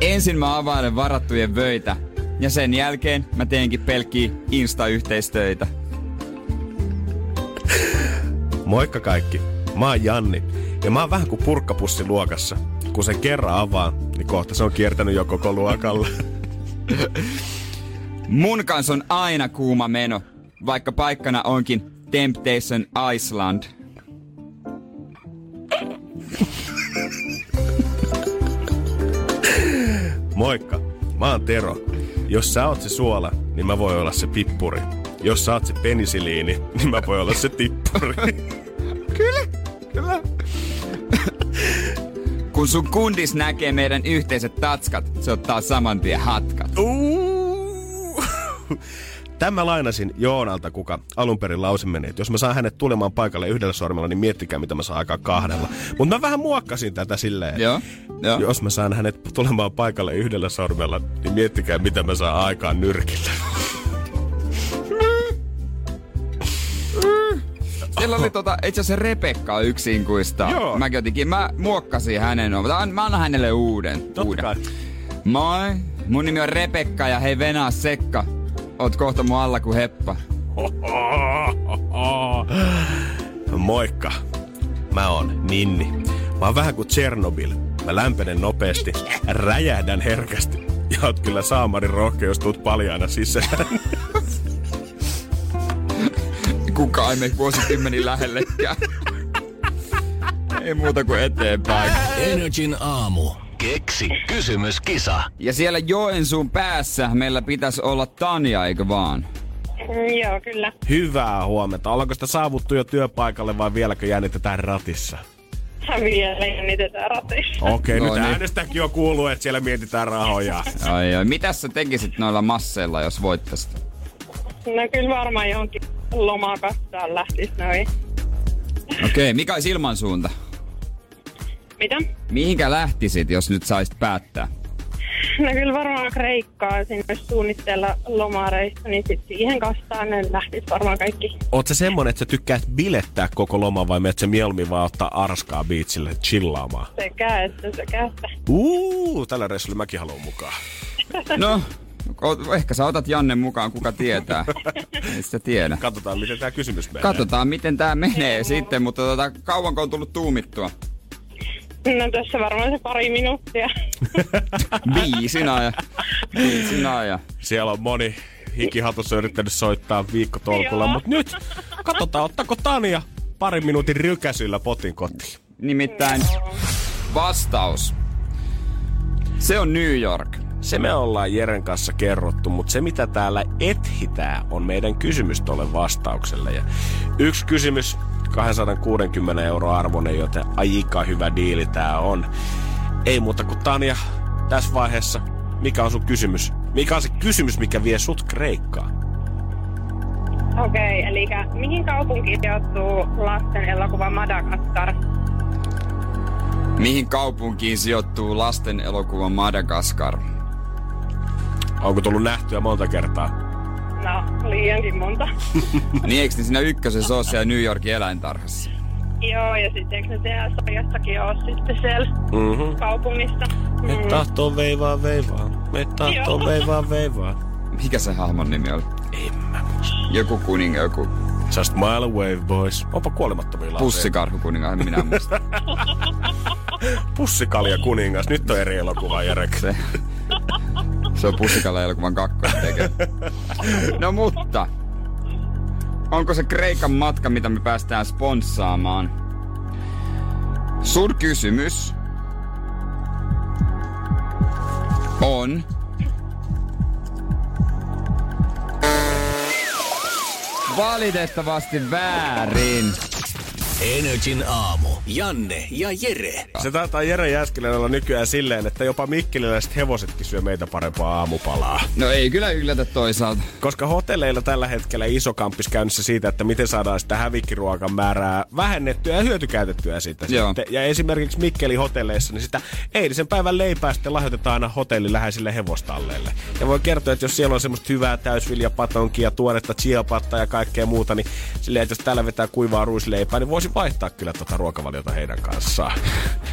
ensin mä availen varattujen vöitä ja sen jälkeen mä teenkin pelkkiä Insta-yhteistöitä. Moikka kaikki, mä oon Janni. Ja mä oon vähän kuin purkkapussi luokassa. Kun sen kerran avaa, niin kohta se on kiertänyt jo koko luokalle. Mun kanssa on aina kuuma meno, vaikka paikkana onkin Temptation Iceland. Moikka, mä oon Tero. Jos sä oot se suola, niin mä voin olla se pippuri. Jos sä oot se penisiliini, niin mä voin olla se tippuri. Kun sun kundis näkee meidän yhteiset tatskat, se ottaa saman tien hatkat. Uu. Tämä lainasin Joonalta, kuka alun perin lause meni, että jos mä saan hänet tulemaan paikalle yhdellä sormella, niin miettikää, mitä mä saan aikaa kahdella. Mutta mä vähän muokkasin tätä silleen, Joo, joo. jos mä saan hänet tulemaan paikalle yhdellä sormella, niin miettikää, mitä mä saan aikaan nyrkillä. Siellä oli tota, itse asiassa Rebekka yksin kuista. Joo. Mäkin otinkin, mä muokkasin hänen. Mä, mä annan hänelle uuden. Totta uuden. kai. Moi, mun nimi on Rebekka ja hei venaa Sekka. Oot kohta mun alla kuin heppa. Moikka. Mä oon Ninni. Mä oon vähän kuin Tchernobyl. Mä lämpenen nopeasti, räjähdän herkästi. Ja oot kyllä saamarin rohkea, jos tuut paljaana sisään. Kukaan ei mene vuosikymmeniin lähellekään. ei muuta kuin eteenpäin. Energin aamu. Keksi kysymyskisa. Ja siellä Joensuun päässä meillä pitäisi olla Tanja, eikö vaan? Mm, joo, kyllä. Hyvää huomenta. Ollaanko sitä saavuttu jo työpaikalle vai vieläkö jännitetään ratissa? Vielä jännitetään ratissa. Okei, No nyt niin. äänestäkin jo kuuluu, että siellä mietitään rahoja. Ai, ai. Mitäs sä tekisit noilla masseilla, jos voittaisit? No kyllä varmaan johonkin lomakassaan lähtis noin. Okei, okay, mikä olisi ilmansuunta? Mitä? Mihinkä lähtisit, jos nyt saisit päättää? No kyllä varmaan Kreikkaa, siinä olisi suunnitteilla lomareissa, niin sit siihen kastaan ne lähtis varmaan kaikki. Oot sä semmonen, että sä tykkäät bilettää koko loman vai menet sä mieluummin vaan ottaa arskaa biitsille chillaamaan? Sekä että sekä että. Uuu, tällä reissulla mäkin haluan mukaan. No, ehkä sä otat Janne mukaan, kuka tietää. Ei sitä tiedä. Katsotaan, miten tämä kysymys menee. Katsotaan, miten tää menee sitten, mutta tota, kauanko on tullut tuumittua? No tässä varmaan se pari minuuttia. Viisin aja. Viisin aja. Siellä on moni hikihatussa yrittänyt soittaa viikkotolkulla, mutta nyt katsotaan, ottaako Tania parin minuutin rykäsyllä potin kotiin. Nimittäin vastaus. Se on New York. Se me ollaan Jeren kanssa kerrottu, mutta se mitä täällä ethitää on meidän kysymys tolle vastaukselle. Ja yksi kysymys 260 euroa arvoinen, joten aika hyvä diili tää on. Ei muuta kuin Tanja, tässä vaiheessa, mikä on sun kysymys? Mikä on se kysymys, mikä vie sut Kreikkaan? Okei, okay, eli mihin kaupunkiin sijoittuu lasten elokuva Madagaskar? Mihin kaupunkiin sijoittuu lasten elokuva Madagaskar? Onko tullut nähtyä monta kertaa? No, liiankin monta. Niin eikö ne siinä ykkösessä ole siellä New Yorkin eläintarhassa? Joo, ja sitten eikö ne siellä sarjassakin ole sitten siellä Mhm. kaupungissa? Me Mm. tahtoo veivaa veivaa. Me tahtoo Joo. veivaa veivaa. Mikä se hahmon nimi oli? En mä. Joku kuninga, joku Just mile away, boys. Onpa kuolemattomia lapsia. pussikarhu kuninga, en minä muista. Pussikalja kuningas. Nyt on eri elokuva, Jarek. Se, se on Pussikalle elokuvan kakkonen tekee. No mutta, onko se Kreikan matka, mitä me päästään sponssaamaan? Sun kysymys on... Valitettavasti väärin. Energin aamu. Janne ja Jere. Se taitaa Jere Jääskeläinen olla nykyään silleen, että jopa mikkeliläiset hevosetkin syö meitä parempaa aamupalaa. No ei kyllä yllätä toisaalta. Koska hotelleilla tällä hetkellä iso kamppis käynnissä siitä, että miten saadaan sitä hävikkiruokan määrää vähennettyä ja hyötykäytettyä siitä. Joo. Sitten. Ja esimerkiksi Mikkeli hotelleissa, niin sitä eilisen päivän leipää sitten lahjoitetaan aina hotellin läheisille hevostalleille. Ja voi kertoa, että jos siellä on semmoista hyvää täysviljapatonkia, tuoretta chiapatta ja kaikkea muuta, niin silleen, että jos täällä vetää kuivaa ruisleipää, niin voisi vaihtaa kyllä tuota ruokavaliota heidän kanssaan.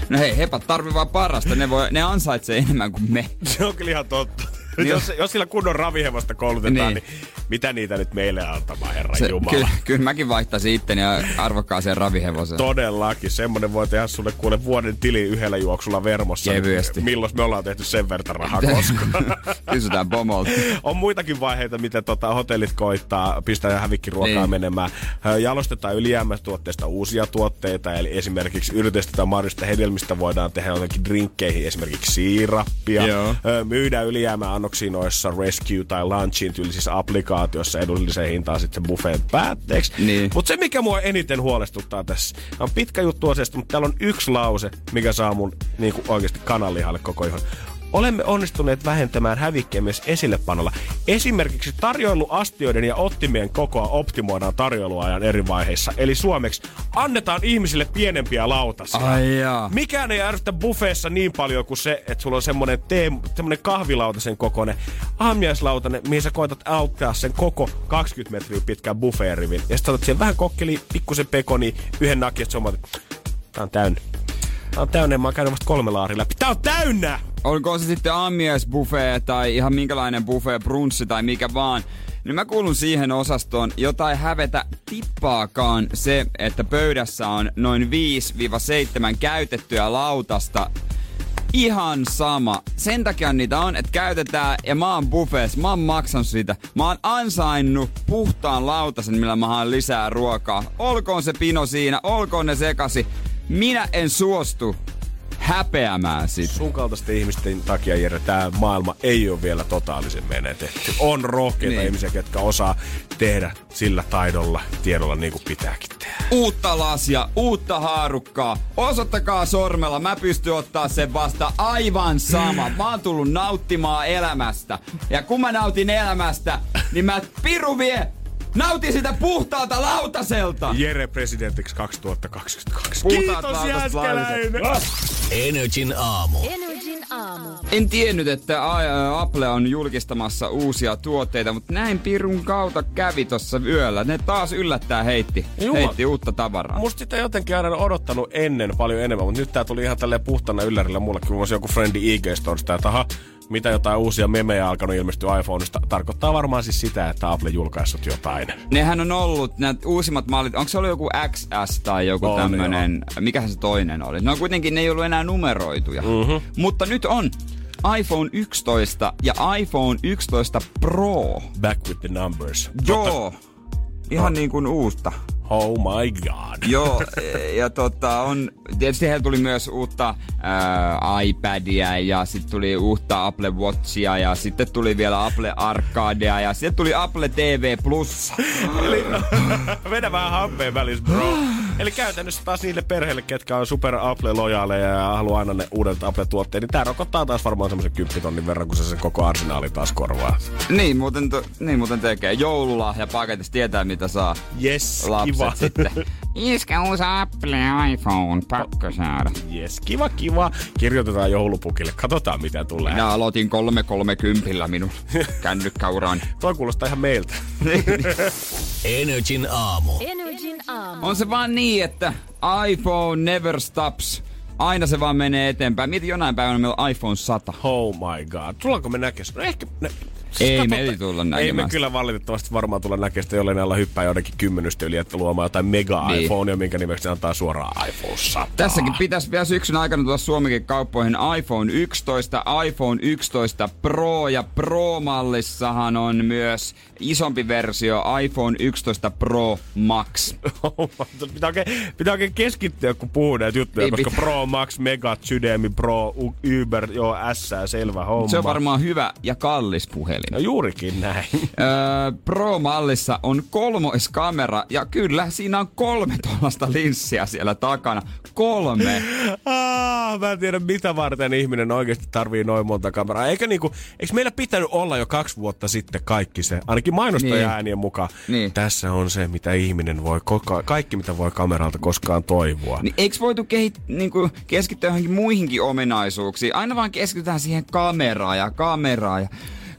No hei, hepat tarvii vaan parasta. Ne, voi, ne ansaitsee enemmän kuin me. Se on kyllä ihan totta. Niin jos, jos sillä kunnon ravihevosta koulutetaan, niin. Niin. niin mitä niitä nyt meille antamaan, herra Se, Jumala? kyllä, kyllä mäkin vaihtaisin itteni ja arvokkaaseen ravihevosen. Todellakin. Semmonen voi tehdä sulle kuule vuoden tili yhdellä juoksulla vermossa. Kevyesti. Milloin me ollaan tehty sen verran rahaa koskaan. Kysytään pomolta. on muitakin vaiheita, miten tota, hotellit koittaa pistää hävikkiruokaa Niin. menemään. Jalostetaan ylijäämätuotteista uusia tuotteita, eli esimerkiksi yritystä marjasta hedelmistä voidaan tehdä jotenkin drinkkeihin esimerkiksi siirappia. Joo. Myydään ylijäämäannoksia noissa rescue- tai lunchiin tyylisissä applikaatiossa edulliseen hintaan sitten buffet päätteeksi. Niin. Mutta se, mikä mua eniten huolestuttaa tässä, on pitkä juttu asiasta, mutta täällä on yksi lause, mikä saa mun niin oikeasti kananlihalle koko ihan. Olemme onnistuneet vähentämään hävikkiä myös esillepanolla. Esimerkiksi tarjoiluastioiden ja ottimien kokoa optimoidaan tarjoiluajan eri vaiheissa. Eli suomeksi annetaan ihmisille pienempiä lautasia. Ai jaa. Mikään ei ärsytä buffeessa niin paljon kuin se, että sulla on semmonen, tee, semmonen kahvilautasen kokoinen aamiaislautanen, mihin sä koetat auttaa sen koko 20 metriä pitkän buffeerivin. Ja sitten otat siihen vähän kokkeli, pikkusen pekoni, yhden nakin, että Tää on täynnä. Tää on täynnä, mä oon käynyt vasta kolme laaria läpi. Tää on täynnä! Olkoon se sitten aamiaisbuffet tai ihan minkälainen buffet, brunssi tai mikä vaan. Niin mä kuulun siihen osastoon, jota ei hävetä tippaakaan se, että pöydässä on noin 5-7 käytettyä lautasta. Ihan sama. Sen takia niitä on, että käytetään ja mä oon buffeessa, mä oon maksanut siitä. Mä oon ansainnut puhtaan lautasen, millä mä haan lisää ruokaa. Olkoon se pino siinä, olkoon ne sekasi. Minä en suostu häpeämään sitä. Sun kaltaisten ihmisten takia, Jere, tämä maailma ei ole vielä totaalisen menetetty. On rohkeita niin. ihmisiä, jotka osaa tehdä sillä taidolla, tiedolla niin kuin pitääkin tehdä. uutta lasia, uutta haarukkaa. Osoittakaa sormella, mä pystyn ottaa sen vasta aivan sama. Mä oon tullut nauttimaan elämästä. Ja kun mä nautin elämästä, niin mä piru vie Nauti sitä puhtaalta lautaselta! Jere presidentiksi 2022. Puhtaat Kiitos lautaset Jääskeläinen! Energin aamu. Energin aamu. En tiennyt, että Apple on julkistamassa uusia tuotteita, mutta näin pirun kautta kävi tossa yöllä. Ne taas yllättää heitti, Jumala. heitti uutta tavaraa. Musta sitä jotenkin aina odottanut ennen paljon enemmän, mutta nyt tää tuli ihan tälleen puhtana yllärillä mullekin. Mulla joku friendi IG Storesta, että aha, mitä jotain uusia memejä alkanut ilmestyä iPhoneista. Tarkoittaa varmaan siis sitä, että Apple julkaissut jotain. Nehän on ollut, nämä uusimmat mallit, onko se ollut joku XS tai joku On, tämmönen, mikähän se toinen oli? No kuitenkin ne ei ollut enää numeroituja. Mm-hmm. Mutta nyt on iPhone 11 ja iPhone 11 Pro. Back with the numbers. Joo, ihan niin kuin uusta. Oh my god. Joo, e- ja tota on, tietysti heillä tuli myös uutta ää, iPadia ja sitten tuli uutta Apple Watchia ja sitten tuli vielä Apple Arcadea ja sitten tuli Apple TV Plus. Eli vedä vähän hampeen välissä, bro. Eli käytännössä taas niille perheille, ketkä on super Apple-lojaaleja ja haluaa aina ne uudet Apple-tuotteet, niin tää rokottaa taas varmaan semmoisen 10 tonnin verran, kun se sen koko arsenaali taas korvaa. Niin muuten, to, niin muuten tekee. Joululahja paketissa tietää mitä saa Yes, lapset kiva. sitten. Iskä uusi Apple iPhone, pakko saada. Yes, kiva, kiva. Kirjoitetaan joulupukille. Katsotaan, mitä tulee. Minä aloitin 330 minun kännykkäurani. Toi kuulostaa ihan meiltä. Energin aamu. Energin aamu. On se vaan niin, että iPhone never stops. Aina se vaan menee eteenpäin. Mieti jonain päivänä meillä on iPhone 100. Oh my god. Tullaanko me näkemään? No ehkä... Ne, Ei me ei tulla Ei me näkemään. kyllä valitettavasti varmaan tulla näkemään sitä, jollei ne alla hyppää joidenkin kymmenystä yli, että luomaan jotain mega Niin. iPhonea, minkä nimeksi antaa suoraan iPhone 100. Tässäkin pitäisi vielä syksyn aikana tulla Suomikin kauppoihin iPhone 11, iPhone 11 Pro ja Pro-mallissahan on myös isompi versio iPhone 11 Pro Max. pitää, oikein, pitää oikein keskittyä, kun puhuu näitä juttuja, Ei koska pitää. Pro, Max, Mega, Sydemi, Pro, Uber, joo, S, selvä homma. Se on varmaan hyvä ja kallis puhelin. Matkapuhelin. No juurikin näin. Öö, Pro-mallissa on kolmoiskamera ja kyllä siinä on kolme tuollaista linssiä siellä takana. Kolme. Ah, mä en tiedä mitä varten ihminen oikeasti tarvii noin monta kameraa. Eikä niinku, eikö meillä pitänyt olla jo kaksi vuotta sitten kaikki se, ainakin mainostaja Niin. mukaan. Niin. Tässä on se, mitä ihminen voi, koko, kaikki mitä voi kameralta koskaan toivoa. Niin eikö voitu kehit, niinku, keskittyä johonkin muihinkin ominaisuuksiin? Aina vaan keskitytään siihen kameraan ja kameraan ja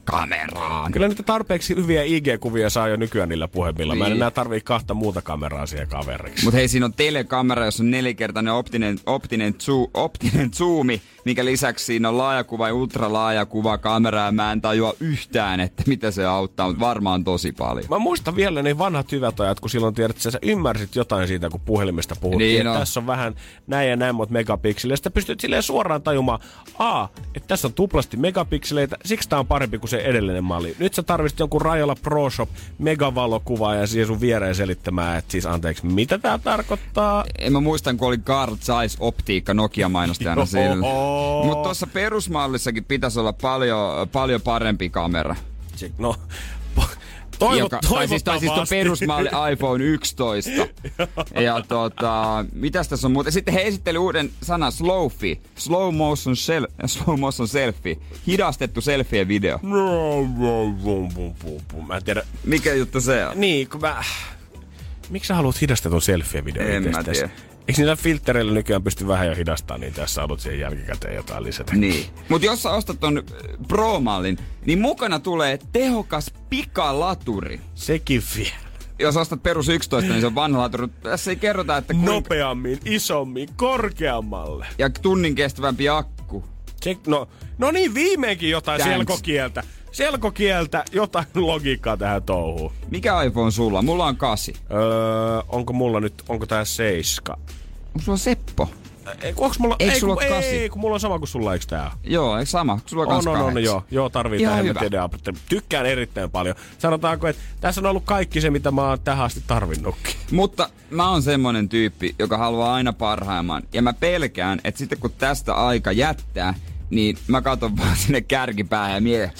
kameraan. Kyllä niitä tarpeeksi hyviä IG-kuvia saa jo nykyään niillä puhemilla. Mä en Niin. enää tarvii kahta muuta kameraa siihen kaveriksi. Mutta hei, siinä on telekamera, jossa on nelikertainen optinen, optinen, zo, optinen zoomi, minkä lisäksi siinä on laajakuva ja ultralaajakuva kamera, ja mä en tajua yhtään, että mitä se auttaa, mutta varmaan tosi paljon. Mä muistan vielä ne vanhat hyvät ajat, kun silloin tiedät, että sä ymmärsit jotain siitä, kun puhelimesta puhuttiin. Niin että on. tässä on vähän näin ja näin monta megapikseliä. Sitten pystyt silleen suoraan tajumaan, a, että tässä on tuplasti megapikseleitä, siksi tää on parempi kuin se edellinen malli. Nyt sä tarvitset jonkun Rajola Pro Shop megavalokuvaa ja siihen sun viereen selittämään, että siis anteeksi, mitä tää tarkoittaa? En mä muistan, kun oli Carl Zeiss optiikka Nokia mainostajana Joo. Mutta tuossa perusmallissakin pitäisi olla paljon, paljon parempi kamera. No, toivo, Joka, tai siis, tai siis tuo perusmalli iPhone 11. ja tota, mitäs tässä on muuta? Sitten he esitteli uuden sanan slowfi. Slow motion, sel- slow motion selfie. Hidastettu selfie video. Mä en tiedä. Mikä juttu se on? Niin, kun mä... Miksi sä haluat hidastetun selfie-videon En mä tiedä. Eikö niillä filtreillä nykyään pysty vähän jo hidastamaan niitä, jos sä haluat siihen jälkikäteen jotain lisätä? Niin. Mut jos sä ostat ton äh, Pro-mallin, niin mukana tulee tehokas pikalaturi. Sekin vielä. Jos ostat perus 11, niin se on vanha laturi. Tässä ei kerrota, että kuinka... Nopeammin, isommin, korkeammalle. Ja tunnin kestävämpi akku. Se, no, no niin, viimeinkin jotain Thanks. selkokieltä. Selkokieltä, jotain logiikkaa tähän touhuun. Mikä iPhone sulla? Mulla on 8. Öö, onko mulla nyt, onko tää seiska? Onko sulla Seppo? Ei, onks mulla, Eikö ei, sulla oo kasi? ei, kun mulla on sama kuin sulla, eikö tää? Joo, eikö sama? Sulla on, On, on, on, joo. Joo, tarvii Ihan tähän hyvä. Tykkään erittäin paljon. Sanotaanko, että tässä on ollut kaikki se, mitä mä oon tähän asti tarvinnutkin. Mutta mä oon semmonen tyyppi, joka haluaa aina parhaimman. Ja mä pelkään, että sitten kun tästä aika jättää, niin mä katson vaan sinne kärkipäähän ja mietin,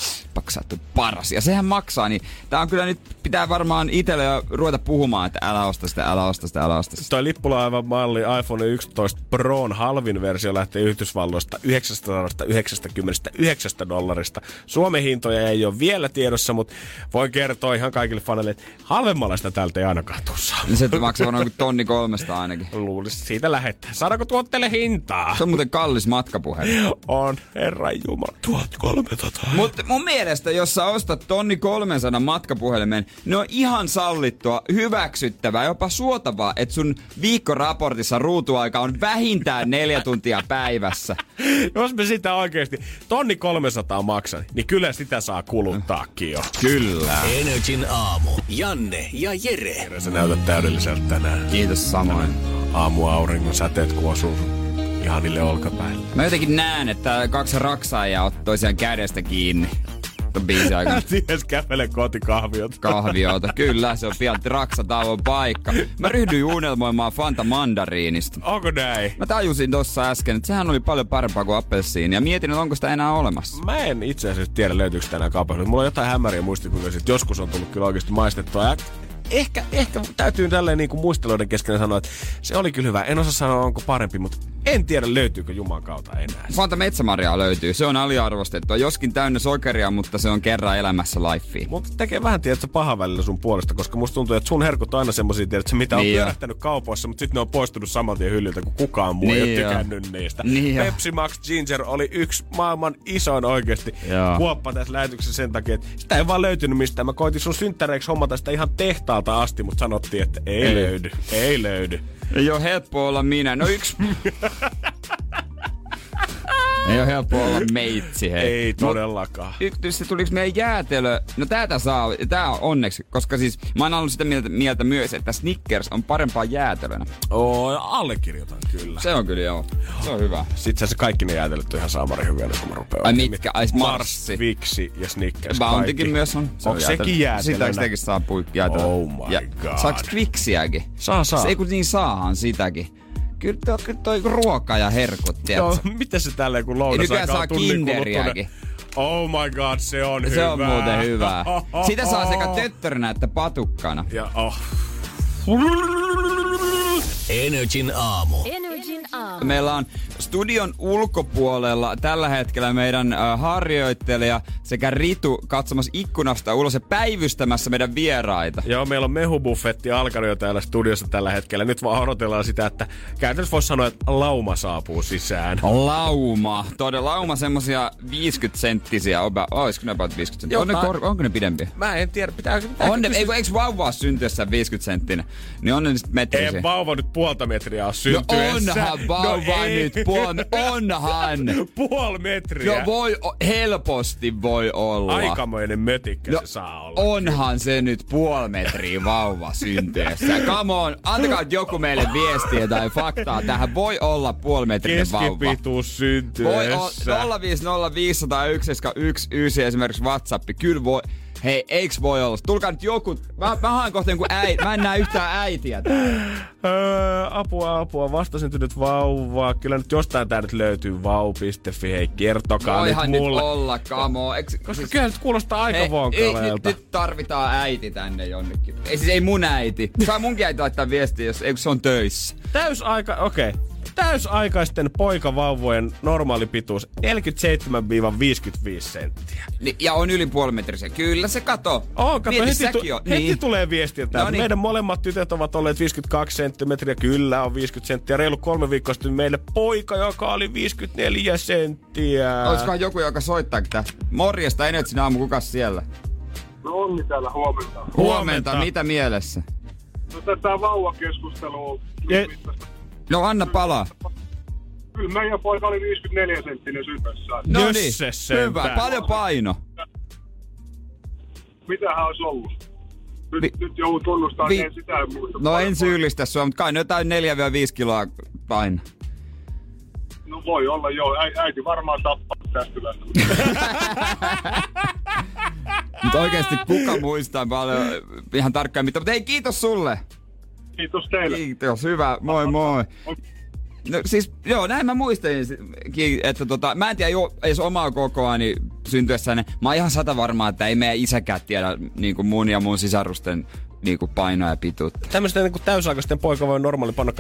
nyt paras. Ja sehän maksaa, niin tää on kyllä nyt, pitää varmaan itselle jo ruveta puhumaan, että älä osta sitä, älä osta sitä, älä osta sitä. Toi lippulaivan malli iPhone 11 Proon halvin versio lähtee Yhdysvalloista 999 dollarista. Suomen hintoja ei ole vielä tiedossa, mutta voin kertoa ihan kaikille faneille, että halvemmalla sitä täältä ei ainakaan tuu saa. Niin se maksaa kuin tonni kolmesta ainakin. Luulisin, että siitä lähettää. Saadaanko tuotteelle hintaa? Se on muuten kallis matkapuhelin. On, herra jumala, 1300. Mutta mun mielestä, jos sä ostat tonni 300 matkapuhelimen, ne on ihan sallittua, hyväksyttävää, jopa suotavaa, että sun viikkoraportissa ruutuaika on vähintään neljä tuntia päivässä. Jos me sitä oikeesti tonni 300 maksan, niin kyllä sitä saa kuluttaakin jo. Kyllä. Energin aamu. Janne ja Jere. Sä näytät täydelliseltä tänään. Kiitos samoin. Aamuauringon säteet, kun osuu sun ihanille olkapäille. Mä jotenkin näen, että kaksi raksaajaa ottaa toisiaan kädestä kiinni. Ton biisin aikana. Ties kävele koti kahviot. Kahviota. Kyllä, se on pian raksatauon paikka. Mä ryhdyin unelmoimaan Fanta Mandariinista. Onko näin? Mä tajusin tossa äsken, että sehän oli paljon parempaa kuin appelsiini ja mietin, että onko sitä enää olemassa. Mä en itse asiassa tiedä löytyykö tänään kaupassa. Mulla on jotain hämäriä muistikuvia, että joskus on tullut kyllä oikeasti maistettua. Ja ehkä, ehkä täytyy tälleen niin kuin muisteluiden kesken sanoa, että se oli kyllä hyvä. En osaa sanoa, onko parempi, mutta en tiedä löytyykö Juman kautta enää. Fanta Metsämarjaa löytyy. Se on aliarvostettua. Joskin täynnä sokeria, mutta se on kerran elämässä lifea. Mutta tekee vähän tiedätkö paha välillä sun puolesta, koska musta tuntuu, että sun herkut on aina semmosia, tiedätkö, mitä on Niin jo. pyörähtänyt kaupoissa, mutta sitten ne on poistunut saman tien hyllyltä, kun kukaan muu ei Niin ole jo. tykännyt niistä. Niin. Pepsi Max Ginger oli yksi maailman isoin oikeasti Joo. kuoppa tässä lähetyksessä sen takia, että sitä ei vaan löytynyt mistään. Mä koitin sun synttäreiksi hommata sitä ihan tehtaalta asti, mutta sanottiin, että ei, Ei. löydy, ei löydy. Ei ole helppo olla minä. No yksi... Ei ole helppo olla meitsi, hei. Ei Mut todellakaan. Yksi, tuliko meidän jäätelö? No tätä saa, tää on onneksi, koska siis mä oon ollut sitä mieltä, mieltä myös, että Snickers on parempaa jäätelönä. Oo, allekirjoitan kyllä. Se on kyllä joo. Se on hyvä. Sitten se kaikki ne jäätelöt on ihan saamari hyviä, kun mä rupean Ai mitkä? miettimään. Ai Mars, Marssi. Viksi ja Snickers. Bountykin myös on. Se Onko sekin Sitä jäätelönä? sitäkin saa puikkia. Oh my god. Saaks Twixiäkin? Saa, saa. Se ei kun niin saahan sitäkin. Kyllä toi, kyllä toi ruoka ja herkut, Joo, tiedätkö? miten se tälleen kun lounas nykyään saa tunnin kuluttua, kinderiäkin. niin Oh my god, se on Se hyvä. on muuten hyvää. Sitä saa sekä töttöränä että patukkana. Ja, oh. Energin aamu. Energin aamu. Meillä on studion ulkopuolella tällä hetkellä meidän äh, harjoittelija sekä Ritu katsomassa ikkunasta ulos ja päivystämässä meidän vieraita. Joo, meillä on mehubuffetti alkanut jo täällä studiossa tällä hetkellä. Nyt vaan odotellaan sitä, että käytännössä voisi sanoa, että lauma saapuu sisään. Lauma. Todella lauma semmosia 50 senttisiä. Oba, olisiko ne about 50 senttiä? On ne, kor- onko ne pidempiä? Mä en tiedä, pitääkö... pitääkö On ne, eikö, eikö vauvaa syntyessä 50 senttinen? Niin on ne sitten metrisiä. Ei vauva nyt puolta metriä ole No syntyessä. onhan vauva no ei. nyt puol... Onhan! Puoli metriä. No voi, helposti voi olla. Aikamoinen mötikkä No, se saa olla. onhan se nyt puoli metriä vauva syntyessä. Come on, antakaa joku meille viestiä tai faktaa. Tähän voi olla puoli metrinen vauva. Keskipituus Voi olla syntyessä. 0505019 esimerkiksi WhatsApp. Kyllä voi. Hei, eiks voi olla? Tulkaa nyt joku. Mä, mä haen kohta jonkun äiti. Mä en näe yhtään äitiä. Öö, apua, apua, vastasyntynyt vauva. Kyllä nyt jostain tää nyt löytyy vau.fi. Hei, kertokaa Voihan nyt nyt mulle. olla, come on. Eiks, Koska kyllä nyt kuulostaa aika Hei, ei, nyt, vonkaleelta. nyt tarvitaan äiti tänne jonnekin. Ei siis ei mun äiti. Saa munkin äiti laittaa viestiä, jos ei, se on töissä. Täysaika, okei. Okay. Täysaikaisten poikavauvojen normaali pituus 47-55 senttiä. Ni, ja on yli puolimetrisen. Kyllä se kato. Oh, kato, Mieti, heti, tu- on. heti niin. tulee viestiä täältä. No niin. Meidän molemmat tytöt ovat olleet 52 senttimetriä. Kyllä on 50 senttiä. Reilu kolme viikkoa sitten meille poika, joka oli 54 senttiä. Olisikohan joku, joka soittaa tää? Morjesta, Energyn aamu, kukas siellä? No Onni täällä huomenta. Huomenta. Mitä mielessä? No tätä vauvakeskustelua. Je- No anna palaa. Kyllä meidän poika oli 54 senttinen sypässä. No niin, hyvä. sentään. Paljon paino. Mitähän olisi ollut? Nyt, Vi- nyt joudun tunnustamaan, Vi- en sitä en muista. No en syyllistä sua, mutta kai ne jotain 4-5 kiloa paino. No voi olla joo. Äi, äiti varmaan tappaa tästä kylästä. Mutta oikeasti kuka muistaa paljon ihan tarkkaan mitä. Mutta hei, kiitos sulle. Kiitos teille. Kiitos, hyvä. Moi moi. No siis, joo, näin mä muistelin, että tota, mä en tiedä jo, edes omaa kokoani syntyessäni. Mä oon ihan sata varmaa, että ei meidän isäkään tiedä niin kuin mun ja mun sisarusten niin kuin painoa ja pituutta. Tämmöisten niin täysaikaisten poika voi normaali panna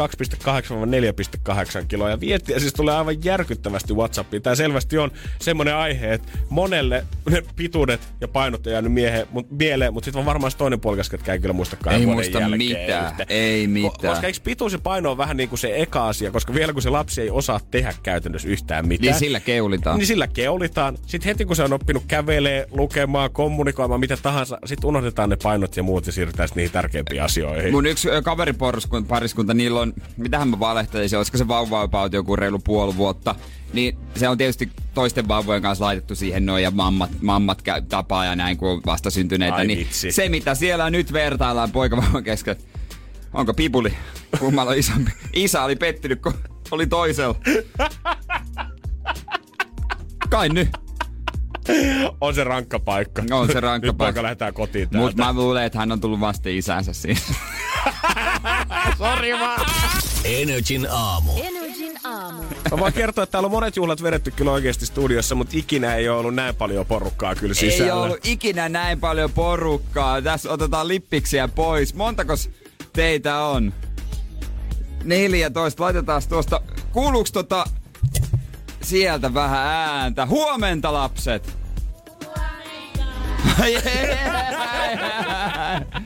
2,8-4,8 kiloa. Ja viettiä siis tulee aivan järkyttävästi Whatsappiin. Tämä selvästi on semmoinen aihe, että monelle ne pituudet ja painot on jäänyt miehen, mut, mieleen, mutta sitten on varmaan se toinen puolikas, ketkä ei kyllä muista kahden Ei muista jälkeen mitään, yhtä. ei mitään. koska eikö pituus ja paino on vähän niin kuin se eka asia, koska vielä kun se lapsi ei osaa tehdä käytännössä yhtään mitään. Niin sillä keulitaan. Niin sillä keulitaan. Sitten heti kun se on oppinut kävelee, lukemaan, kommunikoimaan, mitä tahansa, sitten unohdetaan ne painot ja muut ja siirrytään sitten niihin tärkeimpiin asioihin. Mun yksi kaveripariskunta, pariskunta, niillä on, mitähän mä valehtelisin, olisiko se vauva about joku reilu puoli vuotta. Niin se on tietysti toisten vauvojen kanssa laitettu siihen noin ja mammat, mammat käy, tapaa ja näin, kun on vastasyntyneitä. Ai niin vitsi. se, mitä siellä nyt vertaillaan poikavauvan kesken, onko pipuli? Kummalla on isompi? Isä oli pettynyt, kun oli toisella. Kai nyt. On se rankka paikka. On se rankka Nyt paikka. lähdetään kotiin täältä. Mutta mä luulen, että hän on tullut vasten isänsä siis. Sori vaan. Energin aamu. Energin aamu. Mä voin kertoa, että täällä on monet juhlat vedetty kyllä oikeasti studiossa, mutta ikinä ei ole ollut näin paljon porukkaa kyllä sisällä. Ei ollut ikinä näin paljon porukkaa. Tässä otetaan lippiksiä pois. Montakos teitä on? 14. Laitetaan tuosta. Kuuluuks tota sieltä vähän ääntä? Huomenta lapset!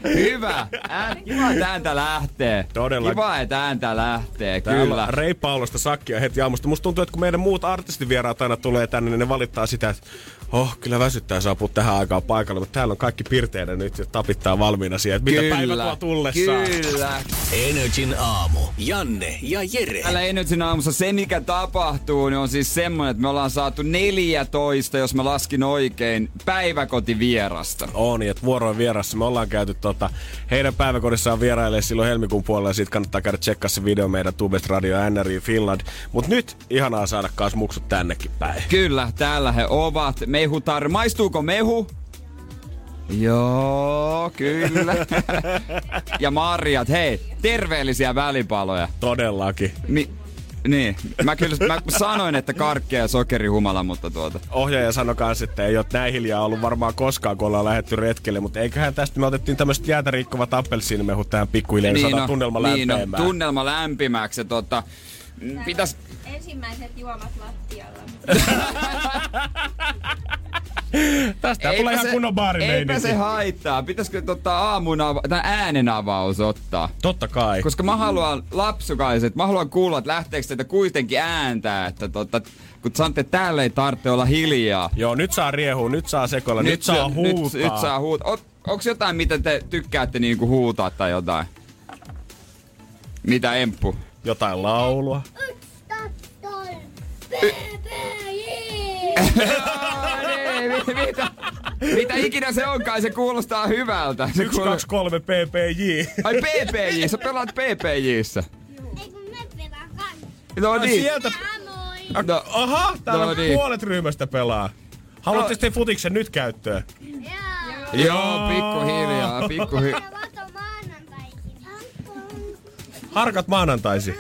Hyvä. Ään, kiva, että ääntä lähtee. Todella. Kiva, että ääntä lähtee, Täällä kyllä. on reippaalosta sakkia heti aamusta. Musta tuntuu, että kun meidän muut artistivieraat aina tulee tänne, niin ne valittaa sitä, että oh, kyllä väsyttää saapua tähän aikaan paikalle, mutta täällä on kaikki pirteitä nyt ja tapittaa valmiina siihen, että mitä päivä tuo tullessaan. Kyllä. Energin aamu. Janne ja Jere. Täällä Energyn aamussa se, mikä tapahtuu, niin on siis semmonen, että me ollaan saatu 14, jos mä laskin oikein, päiväkotivierasta. On, että vuoroin vierassa me ollaan käyty tota, heidän päiväkodissaan vierailee silloin helmikuun puolella ja siitä kannattaa käydä tsekkaa se video meidän Tubest Radio NRI Finland. Mut nyt ihanaa saada kaas muksut tännekin päin. Kyllä, täällä he ovat. Mehutar, maistuuko mehu? Joo, kyllä. ja Marjat, hei, terveellisiä välipaloja. Todellakin. Mi- Niin, mä kyllä mä sanoin, että karkkia ja sokerihumala, mutta tuota. Ohjaaja sanoi kanssa, että ei ole näin hiljaa ollut varmaan koskaan, kun ollaan lähdetty retkelle, mutta eiköhän tästä me otettiin tämmöiset jäätä rikkovat appelsiinimehut tähän pikkuhiljaa, niin, saadaan tunnelma niin no, tunnelma lämpimäksi. Tota, pitäis, Ensimmäiset juomat lattialla. Tästä tulee ihan kunnon eipä baarimeininki. se haittaa. Pitäisikö tota aamun ava- tai äänen avaus ottaa? Totta kai. Koska mä haluan, lapsukaiset, mä haluan kuulla, että lähteekö teitä kuitenkin ääntää, että tota, kun sanotte, että täällä ei tarvitse olla hiljaa. Joo, nyt saa riehua, nyt saa sekoilla, nyt, nyt saa huutaa. Nyt, nyt saa huutaa. O, onks jotain, mitä te tykkäätte niinku huutaa tai jotain? Mitä Emppu? Jotain laulua. Niin, mi- mitä, ikinä se onkaan, se kuulostaa hyvältä. Se 1, 2, 3 PPJ. Ai PPJ, sä pelaat PPJissä. Ei kun me pelaa kanssa. No niin. sieltä. No, Aha, täällä No no niin. puolet ryhmästä pelaa. Haluatte sitten futiksen nyt käyttöön? Joo. joo, pikkuhiljaa, pikkuhiljaa. Harkat maanantaisi.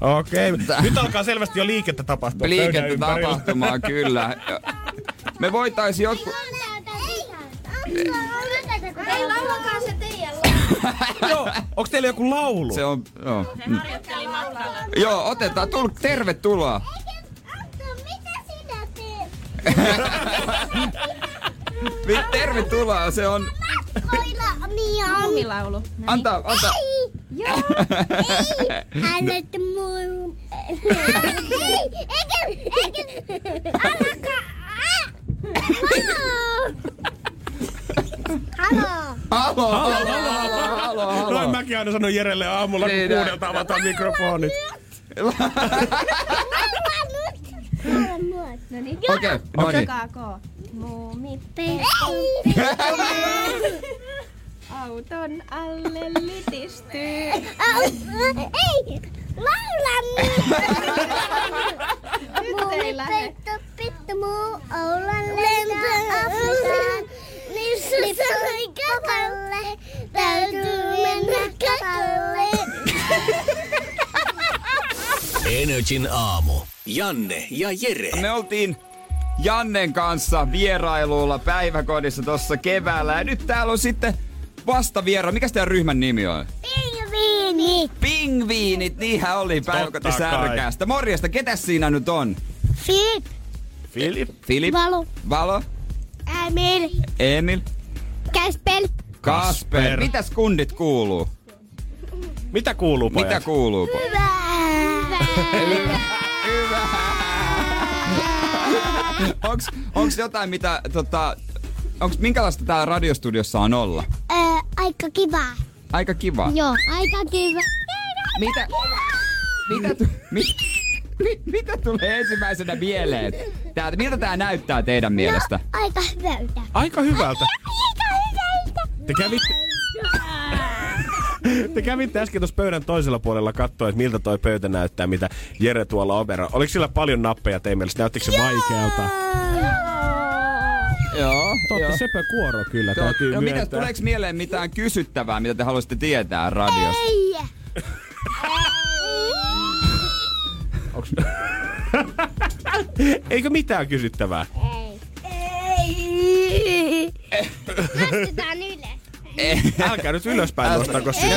Okei. Nyt alkaa selvästi jo liikettä tapahtua. pöydän Liikettä ympärillä. tapahtumaan, kyllä. Me voitais jotkut... Ei laulakaa se teidän Joo, onks teillä joku laulu? Se on... Joo, Harjoitteli matkalla. joo otetaan. Tul, tervetuloa. Mitä sinä teet? Vi- Tervetuloa, se on... Lumilaulu. Antaa, antaa. Joo. Ei. Annette mun. Ei. Eikä. Eikä. Annakaa. Halo. Halo, halo, halo, halo, Noin halo. mäkin aina sanon Jerelle aamulla, kun Niin, kuudelta avataan mikrofonit. No niin. Okei, no niin. Muumi auton alle lytistyy. Ei. Laula nyt. Nyt ei lähde. Petto, pitto, muu, oulan lentää Afrikaan. Missä sai kakalle, täytyy mennä kakalle. Energin aamu. Janne ja Jere. Me oltiin Jannen kanssa vierailulla päiväkodissa tuossa keväällä. Ja nyt täällä on sitten vasta viera. Mikä teidän ryhmän nimi on? Pingviini. Pingviinit, niinhän oli päiväkoti särkäästä. Morjesta, ketä siinä nyt on? Filip. Filip. Filip? Valo. Valo? Emil. Emil? Kasper. Kasper. Mitäs kundit kuuluu? Mitä kuuluu, pojat? Mitä kuuluu? po- Hyvä. Hyvä. onks, onks jotain, mitä tota... Onks, minkälaista tää radiostudiossa on olla? Aika kiva. Aika kiva. Joo, aika kiva. Mitä, mitä, tu, mi, mi, mitä tulee ensimmäisenä mieleen? Täältä, miltä tää näyttää teidän mielestä? Aika hyvältä. Aika hyvältä. Aika hyvältä. Te kävitte, te kävitte äsken tuossa pöydän toisella puolella katsoa, että miltä toi pöytä näyttää, mitä Jere tuolla opera. Oliko sillä paljon nappeja teidän mielestä? Näyttikö se vaikealta? Joo. Te olette sepä kuoro kyllä, täytyy no, mitäs, myöntää. tuleeko mieleen mitään kysyttävää, mitä te haluaisitte tietää radiosta? Ei. Onks... Eikö mitään kysyttävää? Ei. Nostetaan ylös. Älkää nyt ylöspäin nostako No, sitä.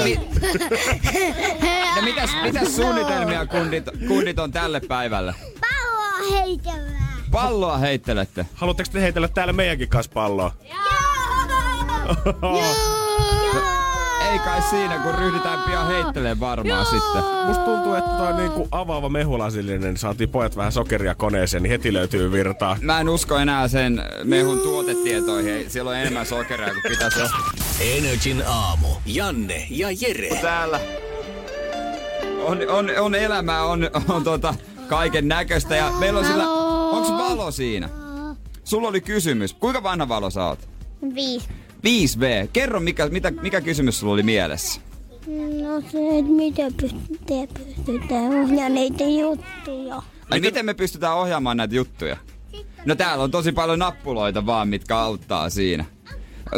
no mitäs, mitäs suunnitelmia kundit, kundit on tälle päivälle? Palloa heitävää. Palloa heittelette. Haluatteko te heitellä täällä meidänkin kanssa palloa? Ei kai siinä, kun ryhdytään pian heittelemään varmaan sitten. Musta tuntuu, että toi niinku avaava mehulasillinen, niin saatiin pojat vähän sokeria koneeseen, niin heti löytyy virtaa. Mä en usko enää sen mehun tuotetietoihin. Siellä on enemmän sokeria kuin pitäisi olla. Energin aamu. Janne ja Jere. Täällä on, on, on elämää, on, on tota kaiken näköistä ja meillä on sillä... Onks valo siinä? Sulla oli kysymys. Kuinka vanha valo sä oot? Viisi. 5V. Kerro, mikä, mitä, mikä kysymys sulla oli mielessä? No se, että miten pystytään, pystytään ohjaamaan niitä juttuja. Ai miten me pystytään ohjaamaan näitä juttuja? No täällä on tosi paljon nappuloita vaan, mitkä auttaa siinä.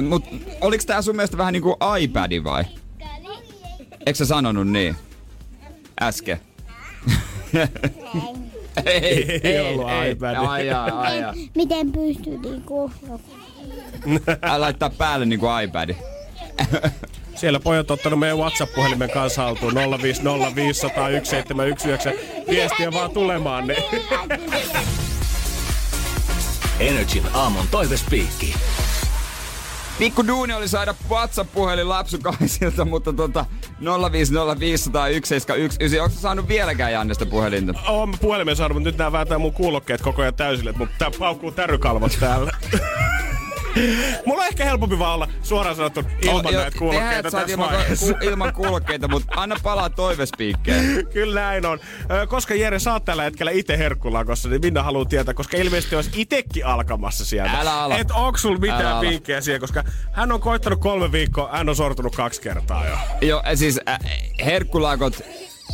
Mut oliks tää sun mielestä vähän niinku iPad vai? Eikö sä sanonut niin? Äsken. Ei, Ei ollut iPad. Ai, ai, ai, ai. Miten pystyy niinku... Älä laittaa päälle niinku iPad. Siellä pojat ottanut meidän WhatsApp-puhelimen kanssa haltuun 050501719. Viestiä vaan tulemaan. Niin. Energin aamun toivespiikki. Pikku duuni oli saada WhatsApp-puhelin lapsukaisilta, mutta tota 050501719. Onko saanut vieläkään Jannesta puhelinta? Oon puhelimen saanut, mutta nyt nää vääntää mun kuulokkeet koko ajan täysille, mun tää paukkuu tärykalvot täällä. Mulla on ehkä helpompi vaan olla suoraan sanottu ilman Oh, näitä kuulokkeita tässä ilman, ku, ilman kuulokkeita, mutta anna palaa toivespiikkeen. Kyllä näin on. Koska Jere, sä oot tällä hetkellä itse herkkulakossa, niin Minna haluaa tietää, koska ilmeisesti olisi itekin alkamassa sieltä. Älä ala. Et onko sulla Älä mitään vinkkejä siihen, koska hän on koittanut kolme viikkoa, hän on sortunut kaksi kertaa jo. Joo, siis äh, herkkulakot,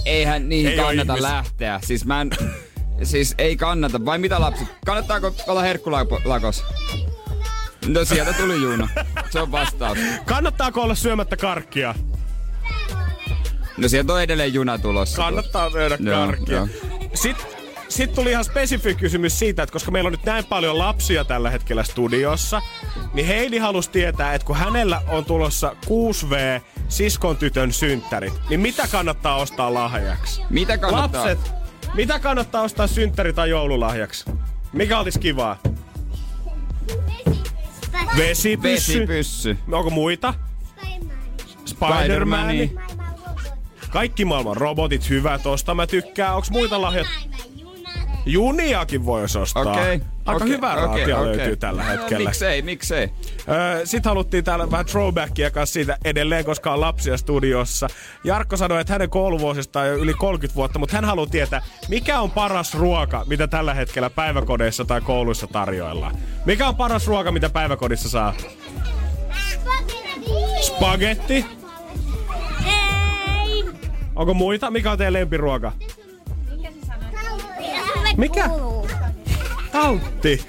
eihän niihin Ei kannata lähteä. Siis mä en, siis ei kannata. Vai mitä lapset? Kannattaako olla herkkulakos? No sieltä tuli Juno. Se on vastaus. Kannattaako olla syömättä karkkia? No sieltä on edelleen juna tulossa. Kannattaa syödä karkkia. joo. Sitten sit tuli ihan spesifi kysymys siitä, että koska meillä on nyt näin paljon lapsia tällä hetkellä studiossa, niin Heidi halusi tietää, että kun hänellä on tulossa 6V siskon tytön synttärit, niin mitä kannattaa ostaa lahjaksi? Mitä kannattaa? Lapset, mitä kannattaa ostaa synttäri- tai joululahjaksi? Mikä olisi kivaa? Vesipyssy. Vesipyssy. Onko muita? Spider-Man. Spider-Mani. Kaikki maailman robotit, hyvä tosta mä tykkään. Onks muita lahjat? Juniakin voisi ostaa. Okei. Aika okei, hyvää okei, raatia okei. löytyy tällä No, hetkellä. Miksei, miksei? Öö, Sitten haluttiin täällä vähän throwbackia kanssa siitä edelleen, koska on lapsia studiossa. Jarkko sanoi, että hänen kouluvuosista on jo yli 30 vuotta, mutta hän haluaa tietää, mikä on paras ruoka, mitä tällä hetkellä päiväkodeissa tai kouluissa tarjoillaan. Mikä on paras ruoka, mitä päiväkodissa saa? Spagetti? Ei! Onko muita? Mikä on teidän lempiruoka? Mikä? Tautti.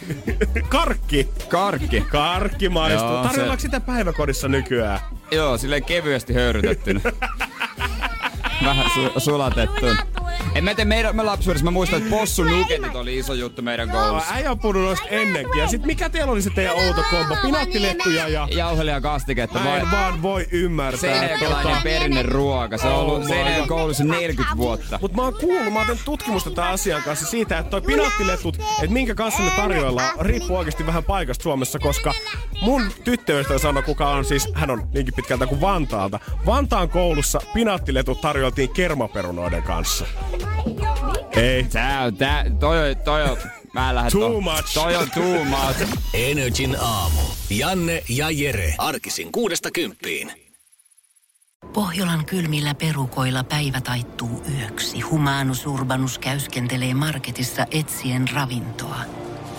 Karkki. Karkki. Karkki maistuu. Joo, Tarjollaanko se- sitä päiväkodissa nykyään? Joo, silleen kevyesti höyrytettynä. Vähän su- sulatettu. En mä tiedä, meidän me lapsuudessa mä muistan, että possun nuketit oli iso juttu meidän koulussa. Äijä on puhunut noista ennenkin. Ja sit mikä teillä oli se teidän outo kombo? Pinaattilettuja ja... Jauhelia kastiketta Mä en vaan voi ymmärtää. Seinäjokelainen perinneruoka. Se on ollut God. koulussa 40 vuotta. Mut mä oon kuullut, mä oon tutkimusta tämän asian kanssa siitä, että toi pinaattiletut, että minkä kanssa ne tarjoillaan, riippuu oikeasti vähän paikasta Suomessa, koska mun tyttöystävä sanoi, kuka on siis, hän on niinkin pitkältä kuin Vantaalta. Vantaan koulussa pinaattiletut tarjoltiin kermaperunoiden kanssa. Ei. Tää on, tää, toi, on- toi on, mä en lähde Too to- much. Toi on too much. Energin aamu. Janne ja Jere. Arkisin kuudesta kymppiin. Pohjolan kylmillä perukoilla päivä taittuu yöksi. Humanus Urbanus käyskentelee marketissa etsien ravintoa.